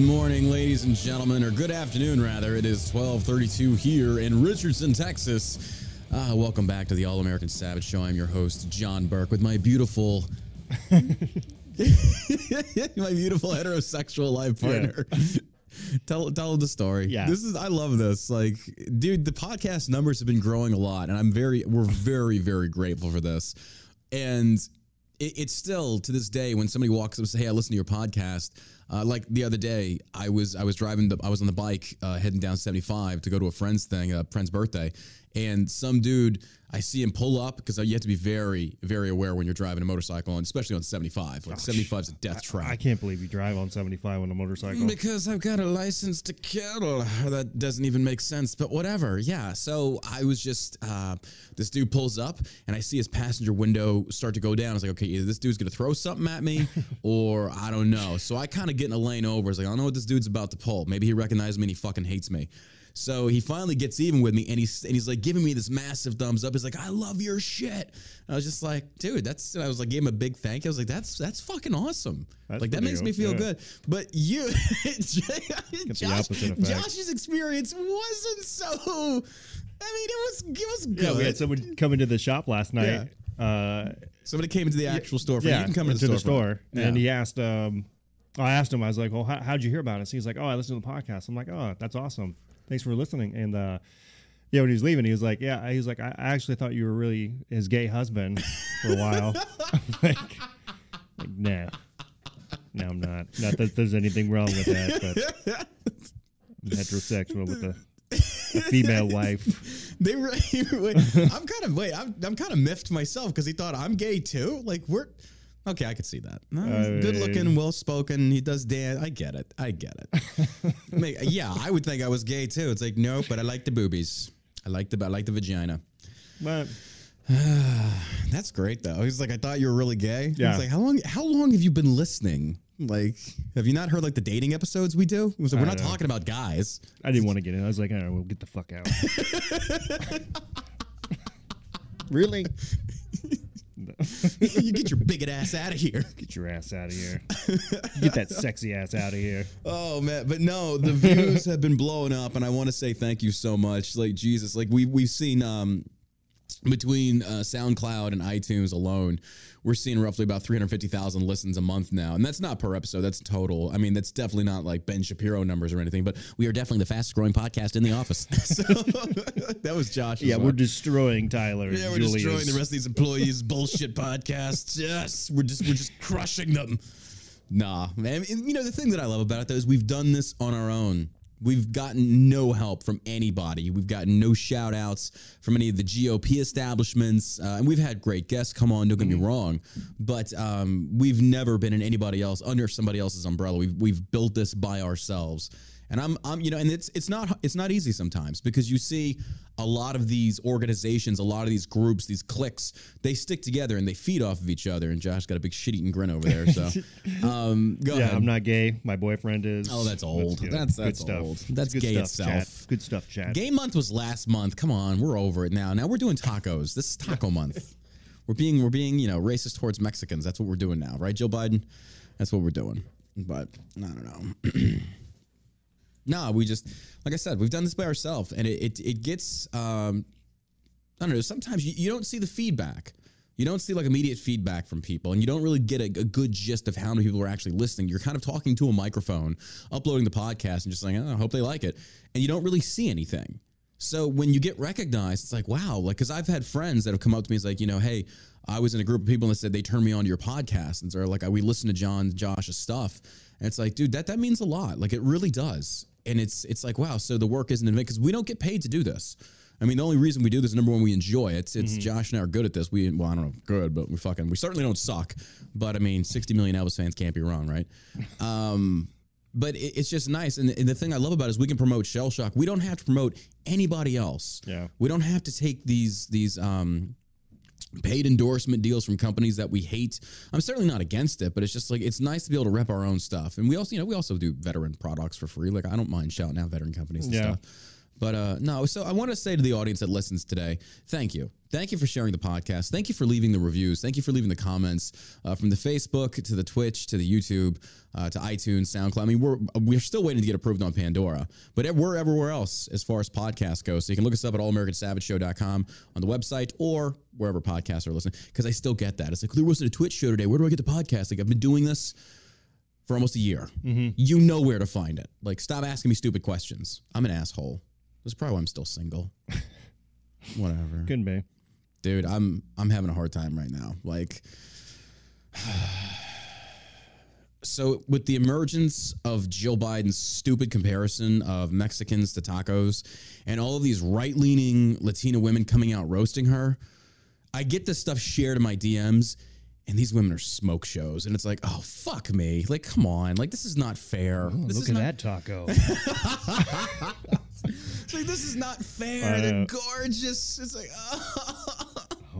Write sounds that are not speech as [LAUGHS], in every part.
Good morning, ladies and gentlemen, or good afternoon, rather. It is 1232 here in Richardson, Texas. Uh, welcome back to the All American Savage Show. I'm your host, John Burk, with my beautiful, [LAUGHS] my beautiful heterosexual life partner. [LAUGHS] Tell tell the story. Yeah. this is I love this. Like, dude, the podcast numbers have been growing a lot, and I'm very we're very very grateful for this. And it, it's still to this day when somebody walks up and says, "Hey, I listen to your podcast." Uh, like the other day, I was I was driving the I was on the bike uh, heading down 75 to go to a friend's thing, a friend's birthday, and some dude I see him pull up because you have to be very very aware when you're driving a motorcycle, and especially on 75. Like 75 is a death trap. I can't believe you drive on 75 on a motorcycle. Because I've got a license to kill. That doesn't even make sense, but whatever. Yeah. So I was just, uh, this dude pulls up and I see his passenger window start to go down. I was like, okay, either this dude's going to throw something at me [LAUGHS] or I don't know. So I kind of get in a lane over. I was like, I don't know what this dude's about to pull. Maybe he recognized me and he fucking hates me. So he finally gets even with me and he's and he's like giving me this massive thumbs up. He's like, I love your shit. And I was just like, dude, that's and I was like, gave him a big thank you. I was like, that's that's fucking awesome. That's like that makes me feel yeah. good. But you [LAUGHS] Josh. Josh's experience wasn't so I mean it was it was good. yeah, we had someone come into the shop last night. Uh, Somebody came into the actual store. yeah, you can come into into the the store. store, and he asked. Um, I asked him. I was like, "Well, how, how'd you hear about us?" He's like, "Oh, I listened to the podcast." I'm like, "Oh, that's awesome. Thanks for listening." And uh, yeah, when he was leaving, he was like, "Yeah." He was like, "I, actually thought you were really his gay husband for a while." [LAUGHS] like, like, nah, no, I'm not. Not that there's anything wrong with that, but I'm heterosexual with a, a female wife. [LAUGHS] They were. [LAUGHS] I'm kind of wait. I'm I'm kind of miffed myself because he thought I'm gay too. Like we're okay. I could see that. No, he's good looking, well spoken. He does dance. I get it. I get it. [LAUGHS] Yeah, I would think I was gay too. It's like nope, but I like the boobies. I like the I like the vagina. But [SIGHS] That's great though. He's like, I thought you were really gay. Yeah. It's like, how long? How long have you been listening? Like, have you not heard like the dating episodes we do? It was like, we're not don't know. talking about guys. I didn't want to get in. I was like, all right, we'll get the fuck out. [LAUGHS] [LAUGHS] really? [LAUGHS] you get your bigot ass out of here. Get your ass out of here. Get that sexy ass out of here. Oh man, but no, the views have been blowing up, and I want to say thank you so much. Like Jesus, like we we've seen um between uh, SoundCloud and iTunes alone, we're seeing roughly about 350,000 listens a month now. And that's not per episode, that's total. I mean, that's definitely not like Ben Shapiro numbers or anything, but we are definitely the fastest growing podcast in the office. [LAUGHS] so [LAUGHS] that was Josh. Yeah, we're destroying Tyler. yeah, we're Julia's. destroying the rest of these employees' [LAUGHS] bullshit podcasts. Yes, we're just we're just crushing them. Nah, man. And, You know the thing that I love about it though is we've done this on our own. We've gotten no help from anybody. We've gotten no shout outs from any of the GOP establishments. Uh, and we've had great guests come on, don't get me wrong. But um, we've never been in anybody else under somebody else's umbrella. We've, we've built this by ourselves. And I'm, I'm, you know, and it's it's not it's not easy sometimes because you see a lot of these organizations, a lot of these groups, these cliques, they stick together and they feed off of each other. And Josh got a big shit-eating grin over there. So, [LAUGHS] um, go Yeah, ahead. I'm not gay. My boyfriend is. Oh, that's old. good. That's- Good that's stuff. old. That's good gay stuff, itself. Chat. Good stuff, chat. Gay month was last month. Come on, we're over it now. Now we're doing tacos. This is taco [LAUGHS] month. We're being we're being you know racist towards Mexicans. That's what we're doing now, right, Joe Biden? That's what we're doing. But I don't know. [CLEARS THROAT] no, we just like I said, we've done this by ourselves, and it it, it gets um, I don't know. Sometimes you, you don't see the feedback. You don't see like immediate feedback from people, and you don't really get a, a good gist of how many people are actually listening. You're kind of talking to a microphone, uploading the podcast, and just saying, oh, I hope they like it. And you don't really see anything. So when you get recognized, it's like, wow, like, because I've had friends that have come up to me, it's like, you know, hey, I was in a group of people that said they turned me on to your podcast. And so like, we listen to John, Josh's stuff. And it's like, dude, that, that means a lot. Like, it really does. And it's, it's like, wow, so the work isn't in vain because we don't get paid to do this. I mean, the only reason we do this, number one, we enjoy it. It's, it's Josh and I are good at this. We, well, I don't know, good, but we fucking, we certainly don't suck. But I mean, 60 million Elvis fans can't be wrong, right? [LAUGHS] Um, but it, it's just nice. And, and the thing I love about it is we can promote Shell Shock. We don't have to promote anybody else. Yeah. We don't have to take these, these, um, paid endorsement deals from companies that we hate. I'm certainly not against it, but it's just like it's nice to be able to rep our own stuff. And we also, you know, we also do veteran products for free. Like I don't mind shouting out veteran companies and Yeah. stuff. But uh no, so I want to say to the audience that listens today, thank you. Thank you for sharing the podcast. Thank you for leaving the reviews. Thank you for leaving the comments uh, from the Facebook to the Twitch to the YouTube uh, to iTunes, SoundCloud. I mean, we're we're still waiting to get approved on Pandora, but we're everywhere else as far as podcasts go. So you can look us up at allamericansavageshow.com on the website or wherever podcasts are listening. Because I still get that. It's like there wasn't a Twitch show today. Where do I get the podcast? Like I've been doing this for almost a year. You know where to find it. Like stop asking me stupid questions. I'm an asshole. That's probably why I'm still single. [LAUGHS] Whatever Couldn't be. Dude i'm i'm having a hard time right now. Like [SIGHS] so with the emergence of jill biden's stupid comparison of mexicans to tacos and all of these right-leaning latina women coming out roasting her i get this stuff shared in my dms and these women are smoke shows and it's like oh fuck me. Like come on. Like this is not fair. Oh, this Look is at not, that taco. [LAUGHS] [LAUGHS] it's like this is not fair. They're gorgeous. It's like [LAUGHS]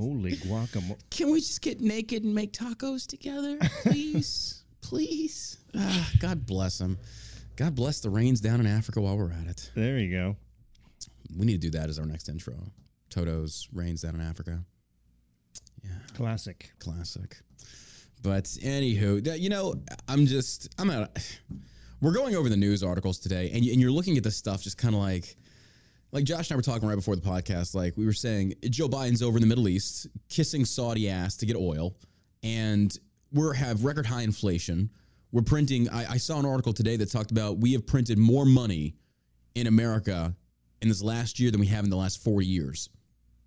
Holy guacamole. Can we just get naked and make tacos together, [LAUGHS] please? please. Ah, God bless them. God bless the rains down in Africa while we're at it. There you go. We need to do that as our next intro. Toto's rains down in Africa. Yeah. Classic. Classic. But anywho, th- you know, I'm just I'm at. [SIGHS] We're going over the news articles today, and, and you're looking at this stuff just kind of like, like Josh and I were talking right before the podcast. Like we were saying, Joe Biden's over in the Middle East kissing Saudi ass to get oil, and we're have record high inflation. We're printing. I, I saw an article today that talked about we have printed more money in America in this last year than we have in the last four years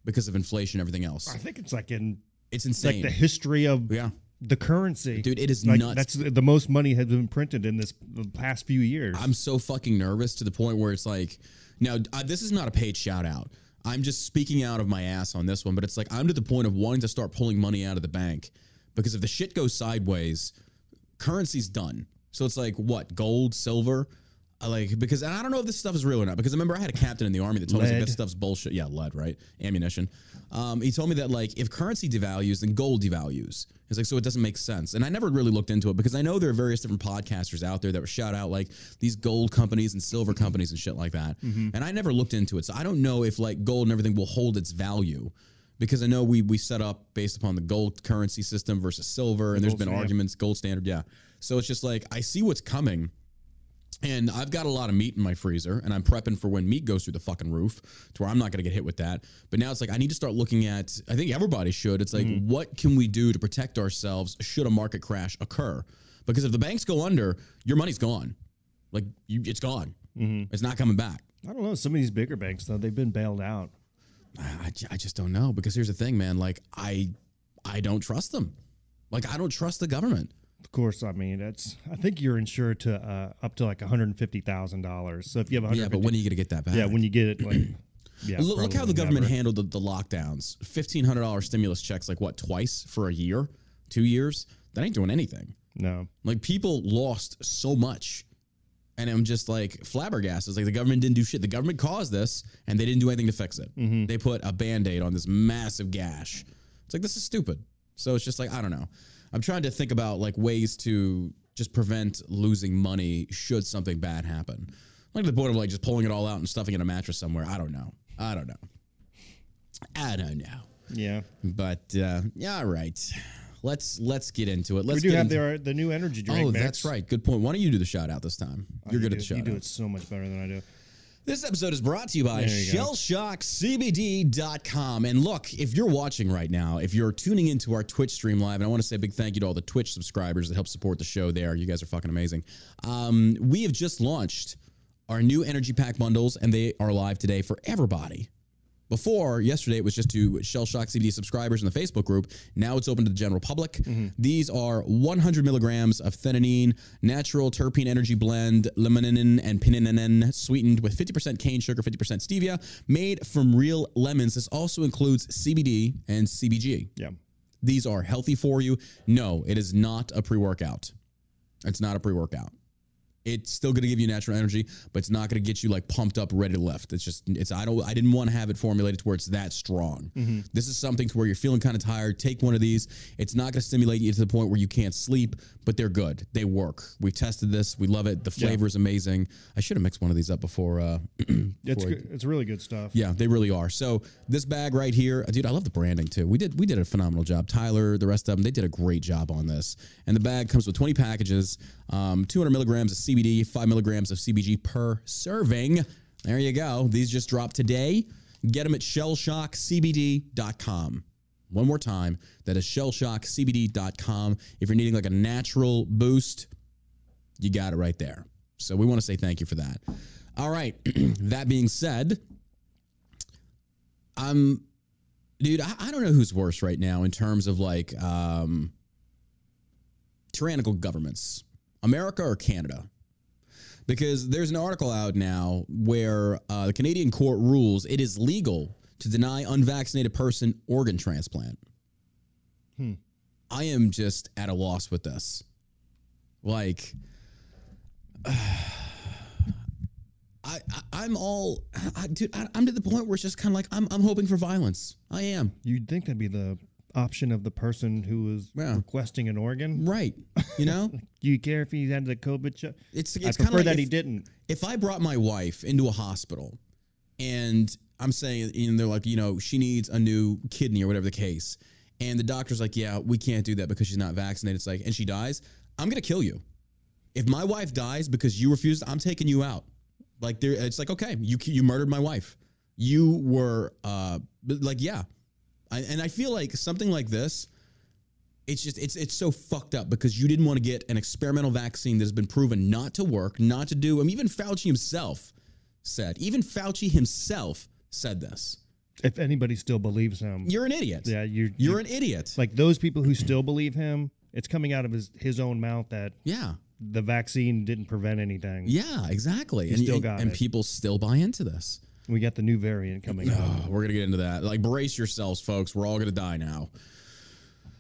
because of inflation and everything else. I think it's like in It's it's like the history of yeah. the currency. Dude, it is like, nuts. That's the, the most money has been printed in this past few years. I'm so fucking nervous to the point where it's like, now uh, this is not a paid shout out. I'm just speaking out of my ass on this one, but it's like I'm to the point of wanting to start pulling money out of the bank because if the shit goes sideways, currency's done. So it's like what gold, silver, I like because and I don't know if this stuff is real or not. Because I remember I had a captain in the army that told me Lead. that stuff's bullshit. Yeah, lead, right? Ammunition. Um, he told me that like if currency devalues, then gold devalues. It's like so it doesn't make sense. And I never really looked into it because I know there are various different podcasters out there that were shout out like these gold companies and silver companies and shit like that. Mm-hmm. And I never looked into it, so I don't know if like gold and everything will hold its value. Because I know we we set up based upon the gold currency system versus silver, and there's been standard. arguments, gold standard, yeah. So it's just like I see what's coming, and I've got a lot of meat in my freezer, and I'm prepping for when meat goes through the fucking roof to where I'm not going to get hit with that. But now it's like I need to start looking at. I think everybody should. It's like mm. what can we do to protect ourselves should a market crash occur? Because if the banks go under, your money's gone. Like you, it's gone. Mm-hmm. It's not coming back. I don't know. Some of these bigger banks though, they've been bailed out. I, I just don't know because here's the thing, man. Like I, I don't trust them. Like I don't trust the government. Of course, I mean that's. I think you're insured to uh, up to like 150 thousand dollars. So if you have 150, Yeah, but when are you gonna get that back? yeah, when you get it, like [CLEARS THROAT] yeah, Look, look how the government never. handled the, the lockdowns. Fifteen hundred dollars stimulus checks, like what, twice for a year, two years? That ain't doing anything. No, Like people lost so much, and I'm just like flabbergasted. Like the government didn't do shit. The government caused this, and they didn't do anything to fix it. They put a band aid on this massive gash. It's like this is stupid. So it's just like I don't know. I'm trying to think about like ways to just prevent losing money should something bad happen. Like the point of like just pulling it all out and stuffing it in a mattress somewhere. I don't know. I don't know. I don't know. yeah, But uh, yeah, all right. Let's let's get into it. Let's we do get have the the new energy drink. Oh, mix. that's right. Good point. Why don't you do the shout out this time? You're you good do, at the shout You do it so much better than I do. This episode is brought to you by you shellshockcbd.com. And look, if you're watching right now, if you're tuning into our Twitch stream live, and I want to say a big thank you to all the Twitch subscribers that help support the show there. You guys are fucking amazing. Um, we have just launched our new energy pack bundles, and they are live today for everybody. Before, yesterday, it was just to Shell Shock CBD subscribers in the Facebook group. Now it's open to the general public. Mm-hmm. These are 100 milligrams of theanine, natural terpene energy blend, limonene and pinene, sweetened with 50% cane sugar, 50% stevia, made from real lemons. This also includes CBD and CBG. Yeah, These are healthy for you. No, it is not a pre workout. It's not a pre workout. It's still going to give you natural energy, but it's not going to get you like pumped up, ready to lift. It's just it's I don't I didn't want to have it formulated to where it's that strong. This is something to where you're feeling kind of tired. Take one of these. It's not going to stimulate you to the point where you can't sleep, but they're good. They work. We've tested this. We love it. The flavor is amazing. I should have mixed one of these up before. Uh, [CLEARS THROAT] It's before I- good. it's really good stuff. yeah, they really are. So this bag right here, dude, I love the branding too. We did we did a phenomenal job. Tyler, the rest of them, they did a great job on this. And the bag comes with 20 packages, um, 200 milligrams of CBD, five milligrams of CBG per serving. There you go. These just dropped today. Get them at shellshockcbd.com. One more time, that is shellshockcbd.com. If you're needing like a natural boost, you got it right there. So we want to say thank you for that. All right. [CLEARS THROAT] that being said, I'm, dude, I, I don't know who's worse right now in terms of like um, tyrannical governments, America or Canada. Because there's an article out now where uh, the Canadian court rules it is legal to deny unvaccinated person organ transplant. I am just at a loss with this. Like, [SIGHS] I, I I'm all, I, dude. I, I'm to the point where it's just kind of like I'm I'm hoping for violence. I am You'd think that'd be the option of the person who was Yeah. requesting an organ. right. You know, [LAUGHS] Do you care if he had the COVID shot? it's I it's kind prefer of like that if, he didn't. if I brought my wife into a hospital and I'm saying, and they're like, you know, she needs a new kidney or whatever the case, and the doctor's like, yeah, we can't do that because she's not vaccinated. It's like, and she dies, I'm gonna kill you. If my wife dies because you refused, I'm taking you out. Like there, it's like, okay, you you murdered my wife. You were uh, like, yeah, I, and I feel like something like this it's just it's it's so fucked up because you didn't want to get an experimental vaccine that has been proven not to work, not to do. I mean, even Fauci himself said, even Fauci himself said this. If anybody still believes him, You're an idiot. yeah, you're You're an idiot. like those people who still believe him. It's coming out of his his own mouth that yeah. the vaccine didn't prevent anything. Yeah, exactly. and still and, got and it. people still buy into this. We got the new variant coming out. Oh, ah, we're gonna get into that. Like, brace yourselves, folks. We're all gonna die now.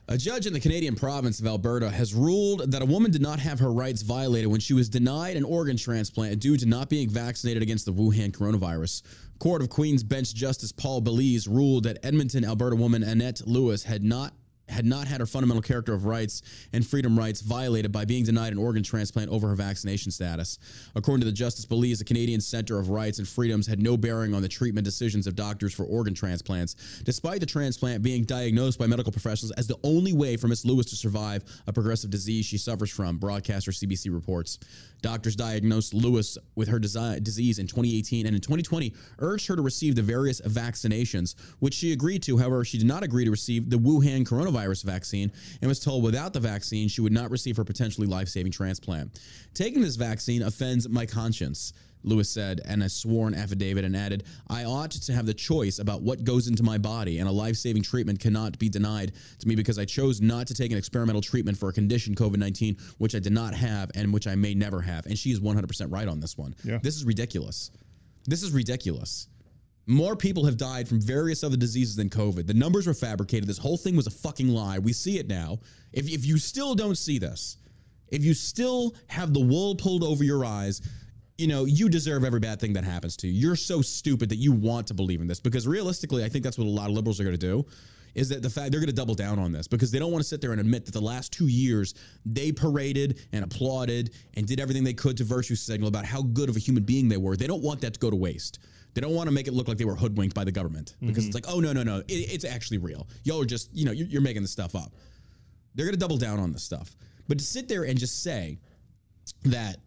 A judge in the Canadian province of Alberta has ruled that a woman did not have her rights violated when she was denied an organ transplant due to not being vaccinated against the Wuhan coronavirus. Court of Queen's Bench Justice Paul Belzil ruled that Edmonton, Alberta woman Annette Lewis had not had not had her fundamental character of rights and freedom rights violated by being denied an organ transplant over her vaccination status. According to the Justice Belzil, the Canadian Center of Rights and Freedoms had no bearing on the treatment decisions of doctors for organ transplants, despite the transplant being diagnosed by medical professionals as the only way for Miss Lewis to survive a progressive disease she suffers from, broadcaster CBC reports. Doctors diagnosed Lewis with her disease in 2018 and in 2020 urged her to receive the various vaccinations, which she agreed to. However, she did not agree to receive the Wuhan coronavirus vaccine and was told without the vaccine, she would not receive her potentially life saving transplant. Taking this vaccine offends my conscience. Lewis said in a sworn affidavit and added, I ought to have the choice about what goes into my body, and a life saving treatment cannot be denied to me because I chose not to take an experimental treatment for a condition, COVID 19, which I did not have and which I may never have. And she is 100% right on this one. Yeah. This is ridiculous. This is ridiculous. More people have died from various other diseases than COVID. The numbers were fabricated. This whole thing was a fucking lie. We see it now. If, if you still don't see this, if you still have the wool pulled over your eyes, you know, you deserve every bad thing that happens to you. You're so stupid that you want to believe in this because realistically, I think that's what a lot of liberals are going to do. Is that the fact they're going to double down on this because they don't want to sit there and admit that the last two years they paraded and applauded and did everything they could to virtue signal about how good of a human being they were. They don't want that to go to waste. They don't want to make it look like they were hoodwinked by the government because it's mm-hmm. like, oh, no, no, no, it, it's actually real. Y'all are just, you know, you're, you're making this stuff up. They're going to double down on this stuff. But to sit there and just say that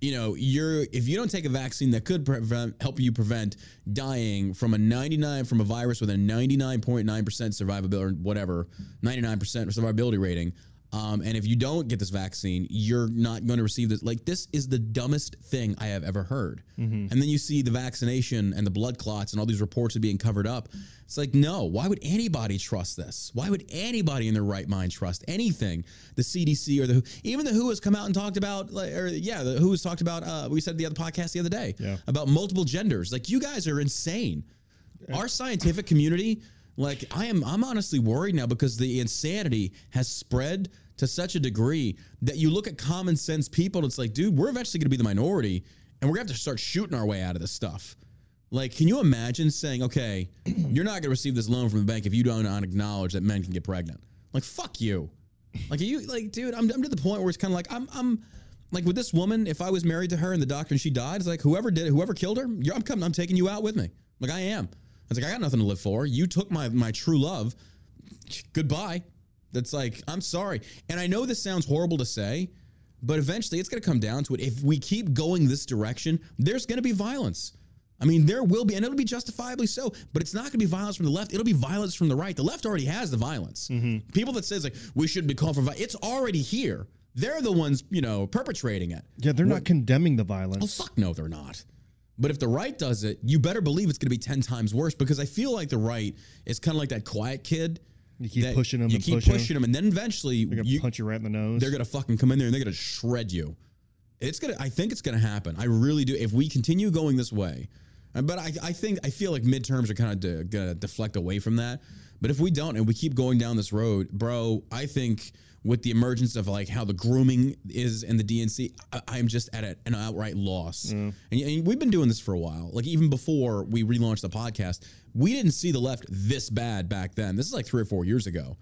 you know you're if you don't take a vaccine that could prevent help you prevent dying from a 99 from a virus with a 99.9% survivability or whatever 99% survivability rating um, and if you don't get this vaccine you're not going to receive this. Like this is the dumbest thing i have ever heard. And then you see the vaccination and the blood clots and all these reports are being covered up. It's like no why would anybody trust this? Why would anybody in their right mind trust anything? The cdc or the even the who has come out and talked about like, or yeah the who has talked about uh, we said the other podcast the other day Yeah. about multiple genders. Like you guys are insane. Our scientific community like i am i'm honestly worried now because the insanity has spread to such a degree that you look at common sense people and it's like, dude, we're eventually going to be the minority and we're going to have to start shooting our way out of this stuff. Like, can you imagine saying, okay, [CLEARS THROAT] you're not going to receive this loan from the bank if you don't acknowledge that men can get pregnant? Like, fuck you. Like, you like, dude, I'm, I'm to the point where it's kind of like, I'm, I'm like with this woman, if I was married to her and the doctor and she died, it's like, whoever did it, whoever killed her, I'm coming, I'm taking you out with me. Like, I am. It's like, I got nothing to live for. You took my, my true love. Goodbye. That's like, I'm sorry. And I know this sounds horrible to say, but eventually it's going to come down to it. If we keep going this direction, there's going to be violence. I mean, there will be, and it'll be justifiably so, but it's not going to be violence from the left. It'll be violence from the right. The left already has the violence. Mm-hmm. People that says like we shouldn't be called for violence, it's already here. They're the ones, you know, perpetrating it. Yeah, they're not condemning the violence. Oh fuck no, they're not. But if the right does it, you better believe it's going to be ten times worse because I feel like the right is kind of like that quiet kid. You keep that pushing 'em You keep pushing pushing them, and then eventually They're gonna you, punch you right in the nose. they're gonna fucking come in there and they're gonna shred you. It's gonna. I think it's gonna happen. I really do. If we continue going this way, but I, I think I feel like midterms are kind of de- gonna deflect away from that. But if we don't and we keep going down this road, bro, I think with the emergence of like how the grooming is in the DNC, I, I'm just at a, an outright loss. And, and we've been doing this for a while. Like even before we relaunched the podcast, we didn't see the left this bad back then. This is like three or four years ago.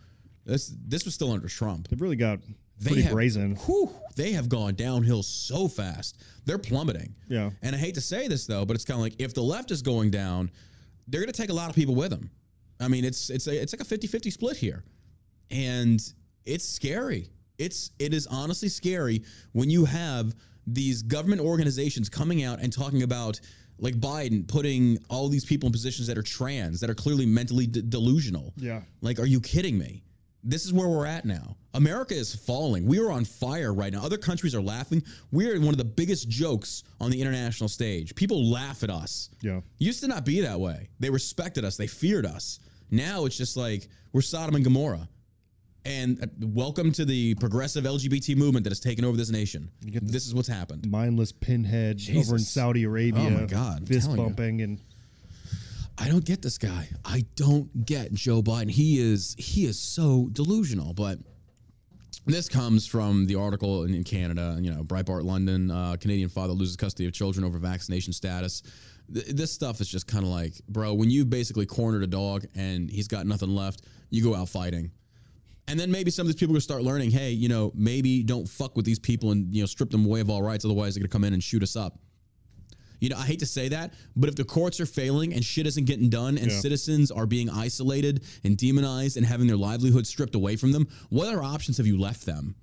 This this was still under Trump They've really got they pretty have, brazen. whew, they have gone downhill so fast. They're plummeting. Yeah. And I hate to say this though, but it's kind of like if the left is going down, they're going to take a lot of people with them. I mean, it's it's a, it's like a 50-50 split here. And it's scary. It's it is honestly scary when you have these government organizations coming out and talking about like Biden putting all these people in positions that are trans, that are clearly mentally de- delusional. Yeah. Like, are you kidding me? This is where we're at now. America is falling. We are on fire right now. Other countries are laughing. We are one of the biggest jokes on the international stage. People laugh at us. Yeah. Used to not be that way. They respected us. They feared us. Now it's just like we're Sodom and Gomorrah. And uh, welcome to the progressive LGBT movement that has taken over this nation. This is what's happened. Mindless pinhead over in Saudi Arabia. Oh my God, I'm Fist telling you. bumping and I don't get this guy. I don't get Joe Biden. He is he is so delusional. But this comes from the article in, in Canada. You know, Breitbart London, uh, Canadian father loses custody of children over vaccination status. Th- this stuff is just kind of like, bro, when you've basically cornered a dog and he's got nothing left, you go out fighting. And then maybe some of these people are gonna start learning, hey, you know, maybe don't fuck with these people and you know strip them away of all rights, otherwise they're gonna come in and shoot us up. You know, I hate to say that, but if the courts are failing and shit isn't getting done and Yeah. citizens are being isolated and demonized and having their livelihood stripped away from them, what other options have you left them?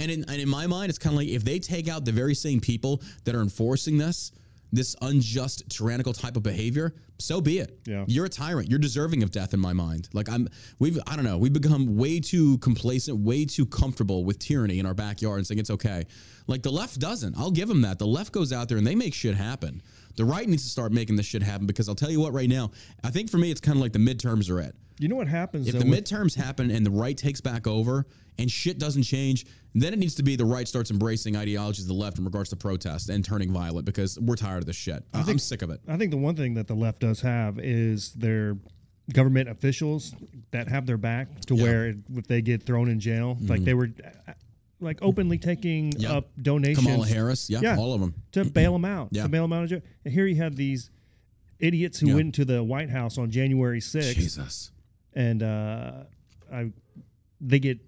And in, and in my mind, it's kind of like if they take out the very same people that are enforcing this, this unjust, tyrannical type of behavior, so be it. Yeah. You're a tyrant. You're deserving of death in my mind. Like I'm, we've, I don't know, we've become way too complacent, way too comfortable with tyranny in our backyard and saying it's okay. Like the left doesn't. I'll give them that. The left goes out there and they make shit happen. The right needs to start making this shit happen because I'll tell you what, right now, I think for me, it's kind of like the midterms are at. you know what happens If the with- midterms happen and the right takes back over and shit doesn't change, then it needs to be the right starts embracing ideologies of the left in regards to protest and turning violent because we're tired of this shit. I think, I'm sick of it. I think the one thing that the left does have is their government officials that have their back to where if they get thrown in jail, like they were like openly taking Mm-hmm. Yep. up donations Kamala Harris, yeah, Yeah. all of them. to bail them out, Yeah. to bail them out of jail. And here you have these idiots who Yeah. went to the White House on January 6th Jesus. and uh, I, they get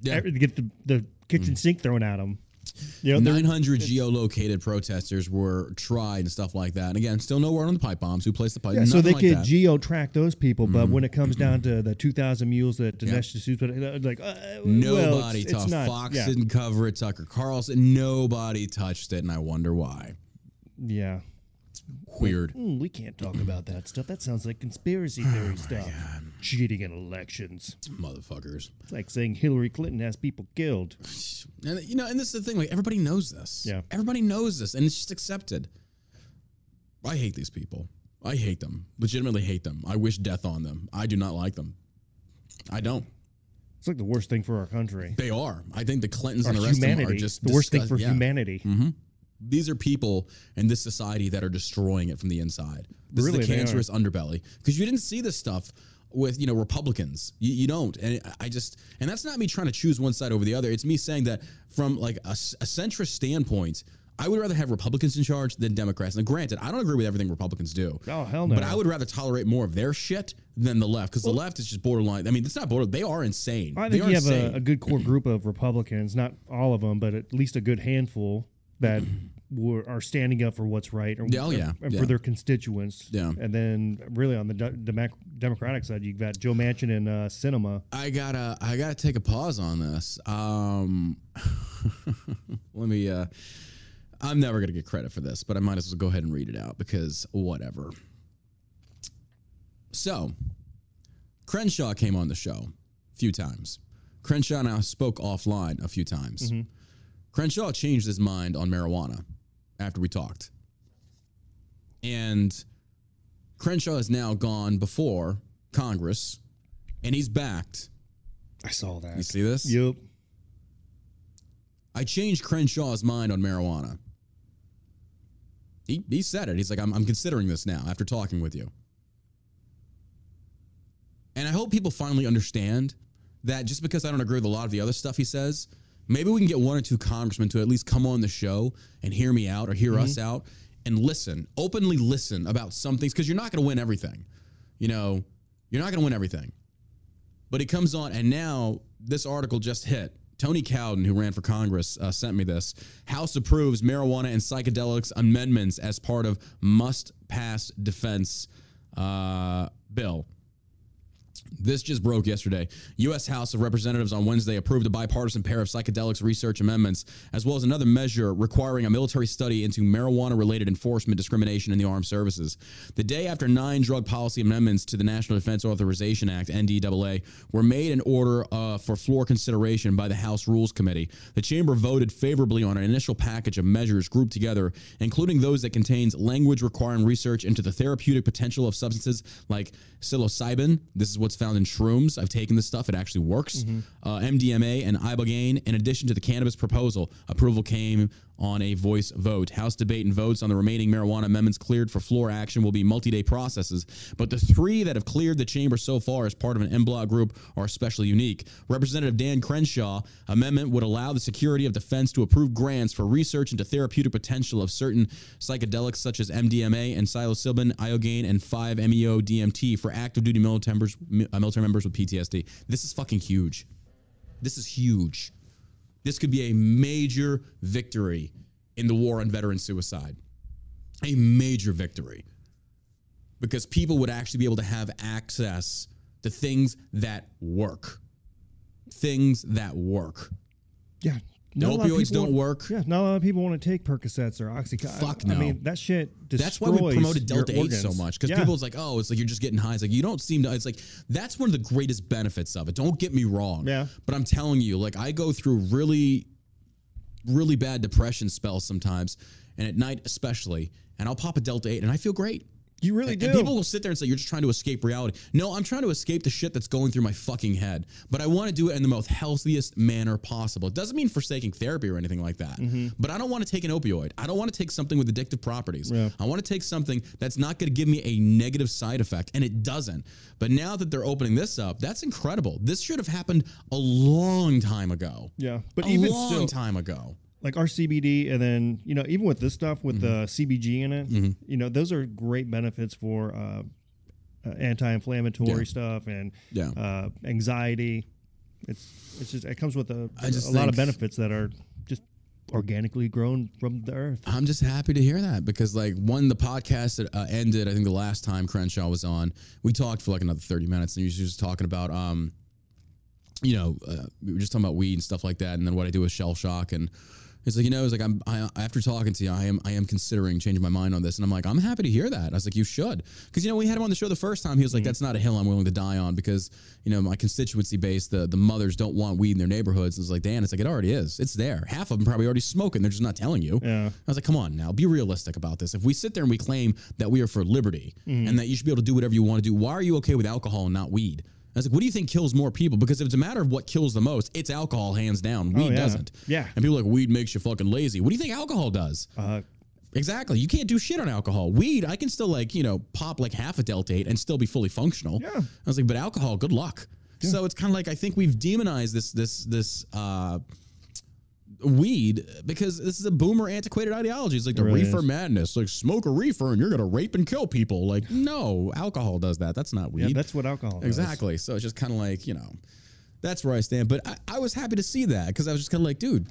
Yeah. get the, the kitchen sink thrown at them. You know, they're- 900 geolocated protesters were tried and stuff like that. And again, still no word on the pipe bombs. Who placed the pipe? Yeah, so they like could that. geo track those people, but when it comes down to the 2,000 mules that Dinesh D'Souza, put- uh, like, uh, Nobody it's, it's touched. not. Fox yeah. didn't cover it. Tucker Carlson. Nobody touched it, and I wonder why. yeah. Weird. Mm, we can't talk about that stuff. That sounds like conspiracy theory stuff. Cheating in elections. Motherfuckers. It's like saying Hillary Clinton has people killed. And you know, and this is the thing. Like everybody knows this. Yeah. Everybody knows this, and it's just accepted. I hate these people. I hate them. Legitimately hate them. I wish death on them. I do not like them. I don't. It's like the worst thing for our country. They are. I think the Clintons Our and the rest of them humanity. are just the worst thing for yeah. Mm-hmm. These are people in this society that are destroying it from the inside. This Really, is the cancerous underbelly because you didn't see this stuff with you know Republicans. You, you don't, and I just and that's not me trying to choose one side over the other. It's me saying that from like a, a centrist standpoint. I would rather have Republicans in charge than Democrats. And granted, I don't agree with everything Republicans do. Oh, hell no. But I would rather tolerate more of their shit than the left because the left is just borderline. I mean, it's not border. They are insane. I think you have a, a good core group of Republicans, not all of them, but at least a good handful that were, are standing up for what's right or, oh, yeah, and yeah. for their constituents. Yeah. And then really on the de- Demo- Democratic side, you've got Joe Manchin and uh, Sinema. I gotta I gotta take a pause on this. Um, [LAUGHS] let me. Uh, I'm never gonna get credit for this, but I might as well go ahead and read it out because whatever. So, Crenshaw came on the show a few times. Crenshaw and I spoke offline a few times. Crenshaw changed his mind on marijuana after we talked, and Crenshaw has now gone before Congress, and he's backed I saw that. you see this? Yep. I changed Crenshaw's mind on marijuana. He, he said it. He's like, I'm, I'm considering this now after talking with you. And I hope people finally understand that just because I don't agree with a lot of the other stuff he says, maybe we can get one or two congressmen to at least come on the show and hear me out or hear us out and listen, openly listen about some things because you're not going to win everything. You know, you're not going to win everything. But he comes on, and now this article just hit. Tony Cowden, who ran for Congress, uh, sent me this. House approves marijuana and psychedelics amendments as part of must pass defense uh, bill. This just broke yesterday. U.S. House of Representatives on Wednesday approved a bipartisan pair of psychedelics research amendments, as well as another measure requiring a military study into marijuana related enforcement discrimination in the armed services. The day after nine drug policy amendments to the National Defense Authorization Act, NDAA, were made in order uh, for floor consideration by the House Rules Committee, the chamber voted favorably on an initial package of measures grouped together, including those that contains language requiring research into the therapeutic potential of substances like psilocybin. This is what's found in shrooms. I've taken this stuff; it actually works. Uh, MDMA and ibogaine. In addition to the cannabis proposal, approval came on a voice vote. House debate and votes on the remaining marijuana amendments cleared for floor action will be multi-day processes, but the three that have cleared the chamber so far as part of an en bloc group are especially unique. Representative Dan Crenshaw amendment would allow the Security of Defense to approve grants for research into therapeutic potential of certain psychedelics such as MDMA and psilocybin, ibogaine, and 5-MeO DMT for active duty military members, uh, military members with PTSD. This is fucking huge. This is huge. This could be a major victory in the war on veteran suicide. A major victory. Because people would actually be able to have access to things that work. Things that work. Yeah. The lot of opioids don't want- work. Yeah, not a lot of people want to take Percocets or Oxycontin. Fuck no. I mean, that shit destroys That's why we promoted Delta 8 so much because Yeah. people's like, oh, it's like you're just getting high. It's like you don't seem to. It's like that's one of the greatest benefits of it. Don't get me wrong. Yeah. But I'm telling you, like I go through really, really bad depression spells sometimes, and at night especially, and I'll pop a Delta 8 and I feel great. You really do. And people will sit there and say, You're just trying to escape reality. No, I'm trying to escape the shit that's going through my fucking head. But I want to do it in the most healthiest manner possible. It doesn't mean forsaking therapy or anything like that. Mm-hmm. But I don't want to take an opioid. I don't want to take something with addictive properties. Yeah. I want to take something that's not going to give me a negative side effect. And it doesn't. But now that they're opening this up, that's incredible. This should have happened a long time ago. yeah, but a even long still, time ago. Like our CBD, and then you know, even with this stuff with the CBG in it, you know, those are great benefits for uh, uh, anti-inflammatory Yeah. stuff and Yeah. uh, anxiety. It's it's just it comes with a, a lot of benefits that are just organically grown from the earth. I'm just happy to hear that because, like, when the podcast that, uh, ended, I think the last time Crenshaw was on, we talked for like another 30 minutes, and he was just talking about, um, you know, uh, we were just talking about weed and stuff like that, and then what I do with shell shock, and it's like, you know, it's like I'm I, after talking to you, I am I am considering changing my mind on this, and I'm like, I'm happy to hear that. I was like, you should, because you know, we had him on the show the first time. He was like, that's not a hill I'm willing to die on because you know my constituency base, the the mothers don't want weed in their neighborhoods. It's like, Dan, it's like it already is. It's there. Half of them probably already smoking. They're just not telling you. Yeah. I was like, come on now, be realistic about this. If we sit there and we claim that we are for liberty Mm-hmm. and that you should be able to do whatever you want to do, why are you okay with alcohol and not weed? I was like, what do you think kills more people? Because if it's a matter of what kills the most, it's alcohol, hands down. Weed Oh, yeah. doesn't. Yeah. And people are like, weed makes you fucking lazy. What do you think alcohol does? Uh, Exactly. You can't do shit on alcohol. Weed, I can still like, you know, pop like half a Delta 8 and still be fully functional. Yeah. I was like, but alcohol, good luck. So it's kind of like I think we've demonized this this this uh weed because this is a boomer antiquated ideology. It's like the really reefer is. madness. Like smoke a reefer and you're gonna rape and kill people. Like, no, alcohol does that. That's not weed. Yeah, that's what alcohol. does. Exactly. So it's just kind of like, you know, that's where I stand. But I, I was happy to see that because I was just kind of like, dude,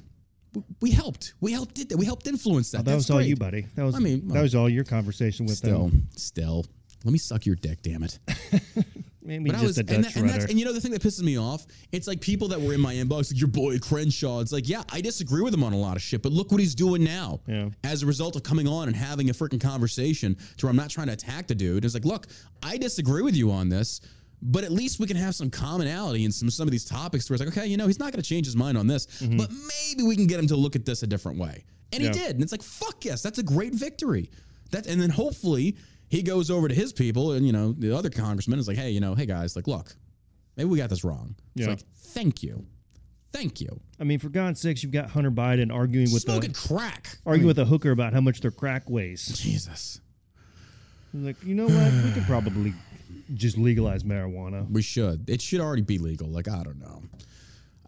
we helped. We helped did that. We helped influence that. Oh, that That's was all you, buddy. That was. I mean, that was all your conversation with Still, them. still. Let me suck your dick, damn it. [LAUGHS] Maybe But I just was, a and, that, and, that's, and you know the thing that pisses me off? It's like people that were in my inbox, like your boy Crenshaw. It's like, yeah, I disagree with him on a lot of shit, but look what he's doing now. Yeah. As a result of coming on and having a freaking conversation to where I'm not trying to attack the dude. It's like, look, I disagree with you on this, but at least we can have some commonality in some some of these topics where it's like, okay, you know, he's not going to change his mind on this, mm-hmm. but maybe we can get him to look at this a different way. And he did. And it's like, fuck yes, that's a great victory. That and then hopefully he goes over to his people and you know the other congressman is like, hey, you know, hey guys, like, look, maybe we got this wrong. It's Yeah. like, thank you, thank you. I mean, for God's sakes, you've got Hunter Biden arguing with Smoking the crack. arguing with a hooker about how much their crack weighs. Jesus, like, you know what? We could probably just legalize marijuana. we should. It should already be legal. Like I don't know.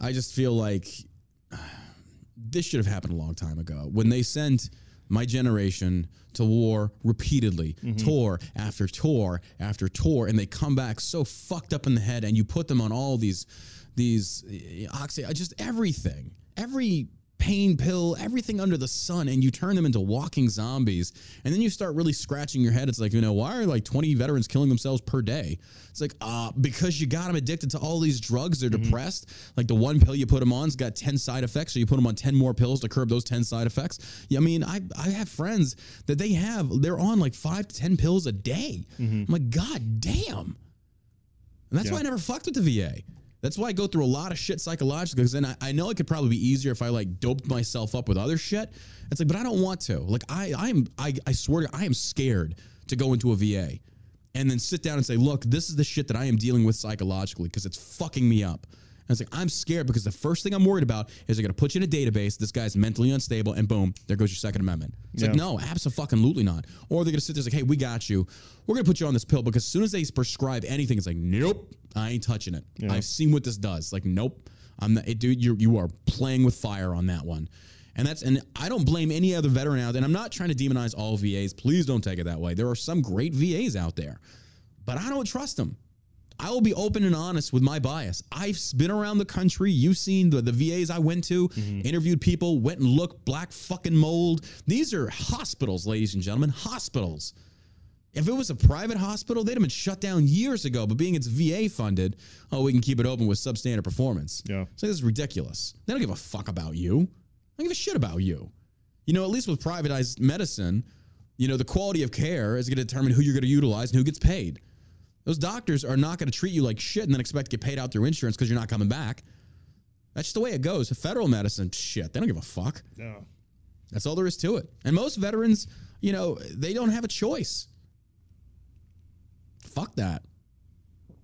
I just feel like [SIGHS] this should have happened a long time ago when they sent my generation to war repeatedly, tour after tour after tour, and they come back so fucked up in the head, and you put them on all these these uh, oxy, uh, just everything, every pain pill, everything under the sun, and you turn them into walking zombies, and then you start really scratching your head. It's like, you know, why are like 20 veterans killing themselves per day? It's like, uh, because you got them addicted to all these drugs. They're depressed. Like the one pill you put them on's got 10 side effects, so you put them on 10 more pills to curb those 10 side effects. Yeah, I mean, I I have friends that they have, they're on like five to 10 pills a day. I'm like, God damn. And that's why I never fucked with the VA. That's why I go through a lot of shit psychologically. Because then I, I know it could probably be easier if I like doped myself up with other shit. It's like, but I don't want to. Like I, I'm, I, I swear, to, I am scared to go into a VA, and then sit down and say, look, this is the shit that I am dealing with psychologically because it's fucking me up. And it's like I'm scared because the first thing I'm worried about is they're gonna put you in a database. This guy's mentally unstable, and boom, there goes your Second Amendment. It's like no, absolutely not. Or they're gonna sit there and say, hey, we got you. We're gonna put you on this pill because as soon as they prescribe anything, it's like nope, I ain't touching it. Yeah. I've seen what this does. Like nope, I'm not, it, dude. You you are playing with fire on that one. And that's and I don't blame any other veteran out there. And I'm not trying to demonize all VAs. Please don't take it that way. There are some great VAs out there, but I don't trust them. I will be open and honest with my bias. I've been around the country. You've seen the, the VAs I went to, mm-hmm. interviewed people, went and looked, black fucking mold. These are hospitals, ladies and gentlemen, hospitals. If it was a private hospital, they'd have been shut down years ago. But being it's VA funded, oh, we can keep it open with substandard performance. Yeah. So this is ridiculous. They don't give a fuck about you. They don't give a shit about you. You know, at least with privatized medicine, you know, the quality of care is going to determine who you're going to utilize and who gets paid. Those doctors are not going to treat you like shit and then expect to get paid out through insurance because you're not coming back. That's just the way it goes. Federal medicine, shit, they don't give a fuck. No. That's all there is to it. And most veterans, you know, they don't have a choice. Fuck that.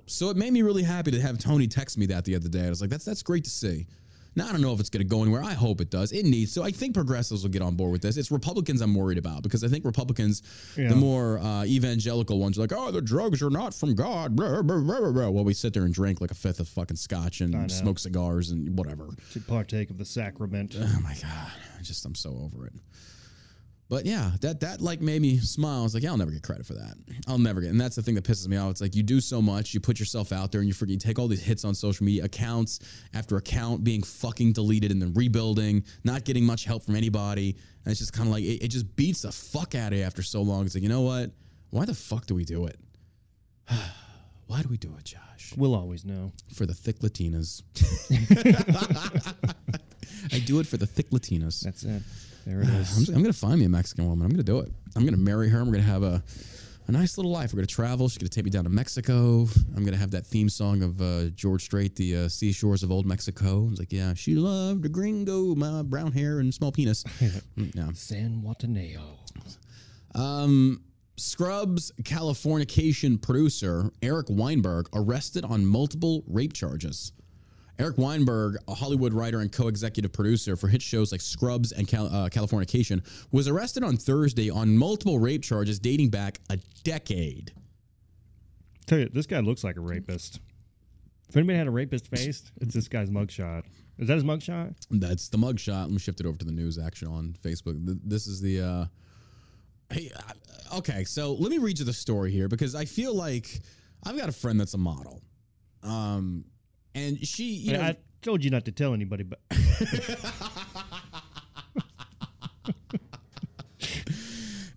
So it made me really happy to have Tony text me that the other day. I was like, that's that's great to see. Now I don't know if it's going to go anywhere. I hope it does. It needs. So I think progressives will get on board with this. It's Republicans I'm worried about because I think Republicans, Yeah. the more uh, evangelical ones, are like, oh, the drugs are not from God. Blah, blah, blah, blah, blah. Well, we sit there and drink like a fifth of fucking scotch and smoke cigars and whatever. To partake of the sacrament. Oh my god, I just I'm so over it. But yeah, that that like made me smile. I was like, yeah, I'll never get credit for that. I'll never get. And that's the thing that pisses me off. It's like you do so much, you put yourself out there, and you freaking you take all these hits on social media, accounts after account being fucking deleted and then rebuilding, not getting much help from anybody. And it's just kind of like it, it just beats the fuck out of you after so long. It's like you know what? Why the fuck do we do it? [SIGHS] Why do we do it, Josh? We'll always know. For the thick Latinas. [LAUGHS] [LAUGHS] I do it for the thick Latinas. That's it. There it I'm, I'm gonna find me a Mexican woman. I'm gonna do it. I'm gonna marry her. I'm gonna have a, a nice little life. We're gonna travel. She's gonna take me down to Mexico. I'm gonna have that theme song of uh, George Strait, the uh, seashores of old Mexico. It's like, yeah, she loved a gringo, my brown hair and small penis. [LAUGHS] Mm, yeah. San Wataneo. Um, Scrubs Californication producer Eric Weinberg arrested on multiple rape charges. Eric Weinberg, a Hollywood writer and co-executive producer for hit shows like Scrubs and Cal- uh, Californication, was arrested on Thursday on multiple rape charges dating back a decade. Tell you, this guy looks like a rapist. If anybody had a rapist face, it's this guy's mugshot. Is that his mugshot? That's the mugshot. Let me shift it over to the news action on Facebook. This is the. Uh, hey, uh, okay, so let me read you the story here because I feel like I've got a friend that's a model, um, and she, you know, I told you not to tell anybody, but [LAUGHS]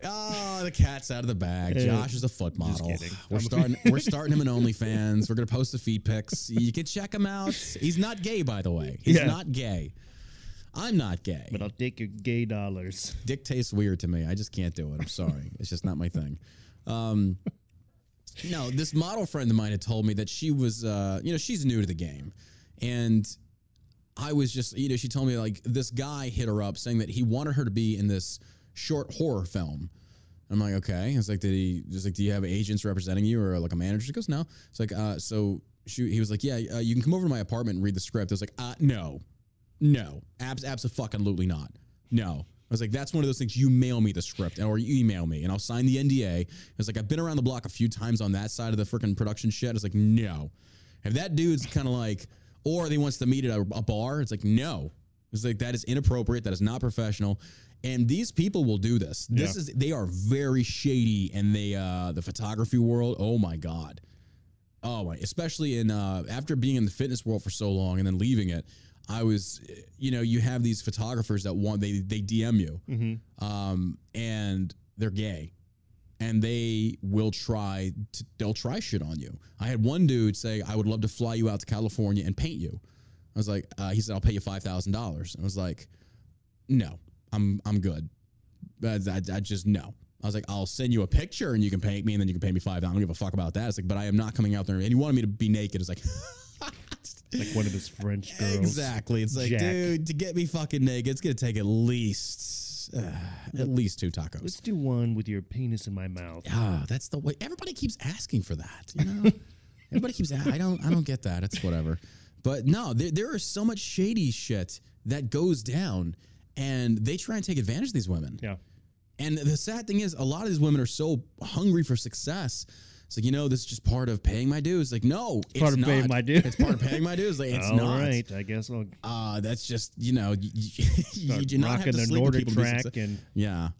Oh, the cat's out of the bag. Hey, Josh is a foot model. We're starting. [LAUGHS] we're starting him in OnlyFans. We're gonna post the feed pics. You can check him out. He's not gay, by the way. He's Yeah. not gay. I'm not gay. but I'll take your gay dollars. Dick tastes weird to me. I just can't do it. I'm sorry. it's just not my thing. Um, no, this model friend of mine had told me that she was, uh, you know, she's new to the game, and I was just, you know, she told me like this guy hit her up saying that he wanted her to be in this short horror film. I'm like, okay. It's like, did he just like, do you have agents representing you or like a manager? She goes, no. It's like, uh, so she, he was like, yeah, uh, you can come over to my apartment and read the script. I was like, uh, no, no, abs, absolutely not. No. I was like, that's one of those things. You mail me the script or you email me and I'll sign the NDA. It's like, I've been around the block a few times on that side of the freaking production shit. It's like, no. If that dude's kind of like, or he wants to meet at a, a bar, it's like, no. It's like, that is inappropriate. That is not professional. And these people will do this. This Yeah. is, they are very shady and they, uh, the photography world, oh my God. Oh my, especially in uh, after being in the fitness world for so long and then leaving it, I was, you know, you have these photographers that want they they DM you, Mm-hmm. um, and they're gay, and they will try to they'll try shit on you. I had one dude say, "I would love to fly you out to California and paint you." I was like, uh, he said, "I'll pay you five thousand dollars." I was like, "No, I'm I'm good." But I, I just no. I was like, I'll send you a picture and you can paint me, and then you can pay me five. I don't give a fuck about that. It's like, but I am not coming out there. And he wanted me to be naked. It's like, [LAUGHS] Like one of his French girls. exactly. It's like, Jack. dude, to get me fucking naked, it's gonna take at least uh, at least two tacos. Let's do one with your penis in my mouth. Ah, that's the way. Everybody keeps asking for that. You know, [LAUGHS] everybody keeps. I don't. I don't get that. It's whatever. But no, there, there is so much shady shit that goes down, and they try and take advantage of these women. Yeah. And the sad thing is, a lot of these women are so hungry for success. It's like you know, this is just part of paying my dues. Like, no, it's Part of not. paying my dues. It's part of paying my dues. Like, it's All [LAUGHS] not. right, I guess I'll Uh, that's just you know, [LAUGHS] you, you, do not have to the sleep with Nordic people track and yeah.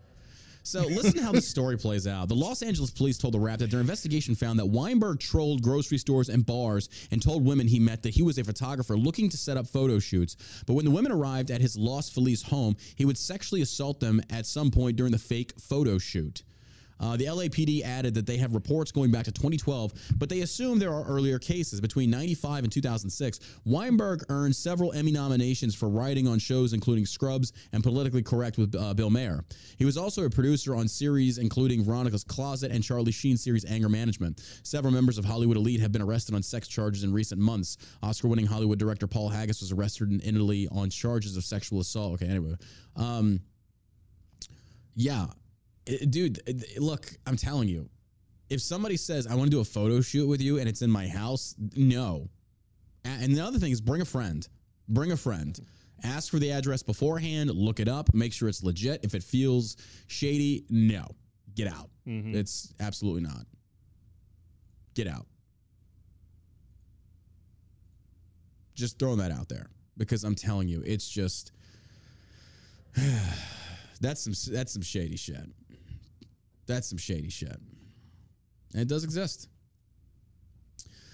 So listen to how the story plays out. The Los Angeles police told the Wrap that their investigation found that Weinberg trolled grocery stores and bars and told women he met that he was a photographer looking to set up photo shoots. But when the women arrived at his Los Feliz home, he would sexually assault them at some point during the fake photo shoot. Uh, the LAPD added that they have reports going back to 2012, but they assume there are earlier cases. Between 95 and 2006, Weinberg earned several Emmy nominations for writing on shows including Scrubs and Politically Correct with uh, Bill Maher. He was also a producer on series including Veronica's Closet and Charlie Sheen's series Anger Management. Several members of Hollywood elite have been arrested on sex charges in recent months. Oscar-winning Hollywood director Paul Haggis was arrested in Italy on charges of sexual assault. Okay, anyway. Um, yeah, dude, look, I'm telling you, if somebody says I want to do a photo shoot with you and it's in my house, no. And the other thing is bring a friend. Bring a friend. Ask for the address beforehand, look it up, make sure it's legit. If it feels shady, no. Get out. Mhm. It's absolutely not. Get out. Just throwing that out there because I'm telling you, it's just [SIGHS] that's some that's some shady shit. That's some shady shit. And it does exist.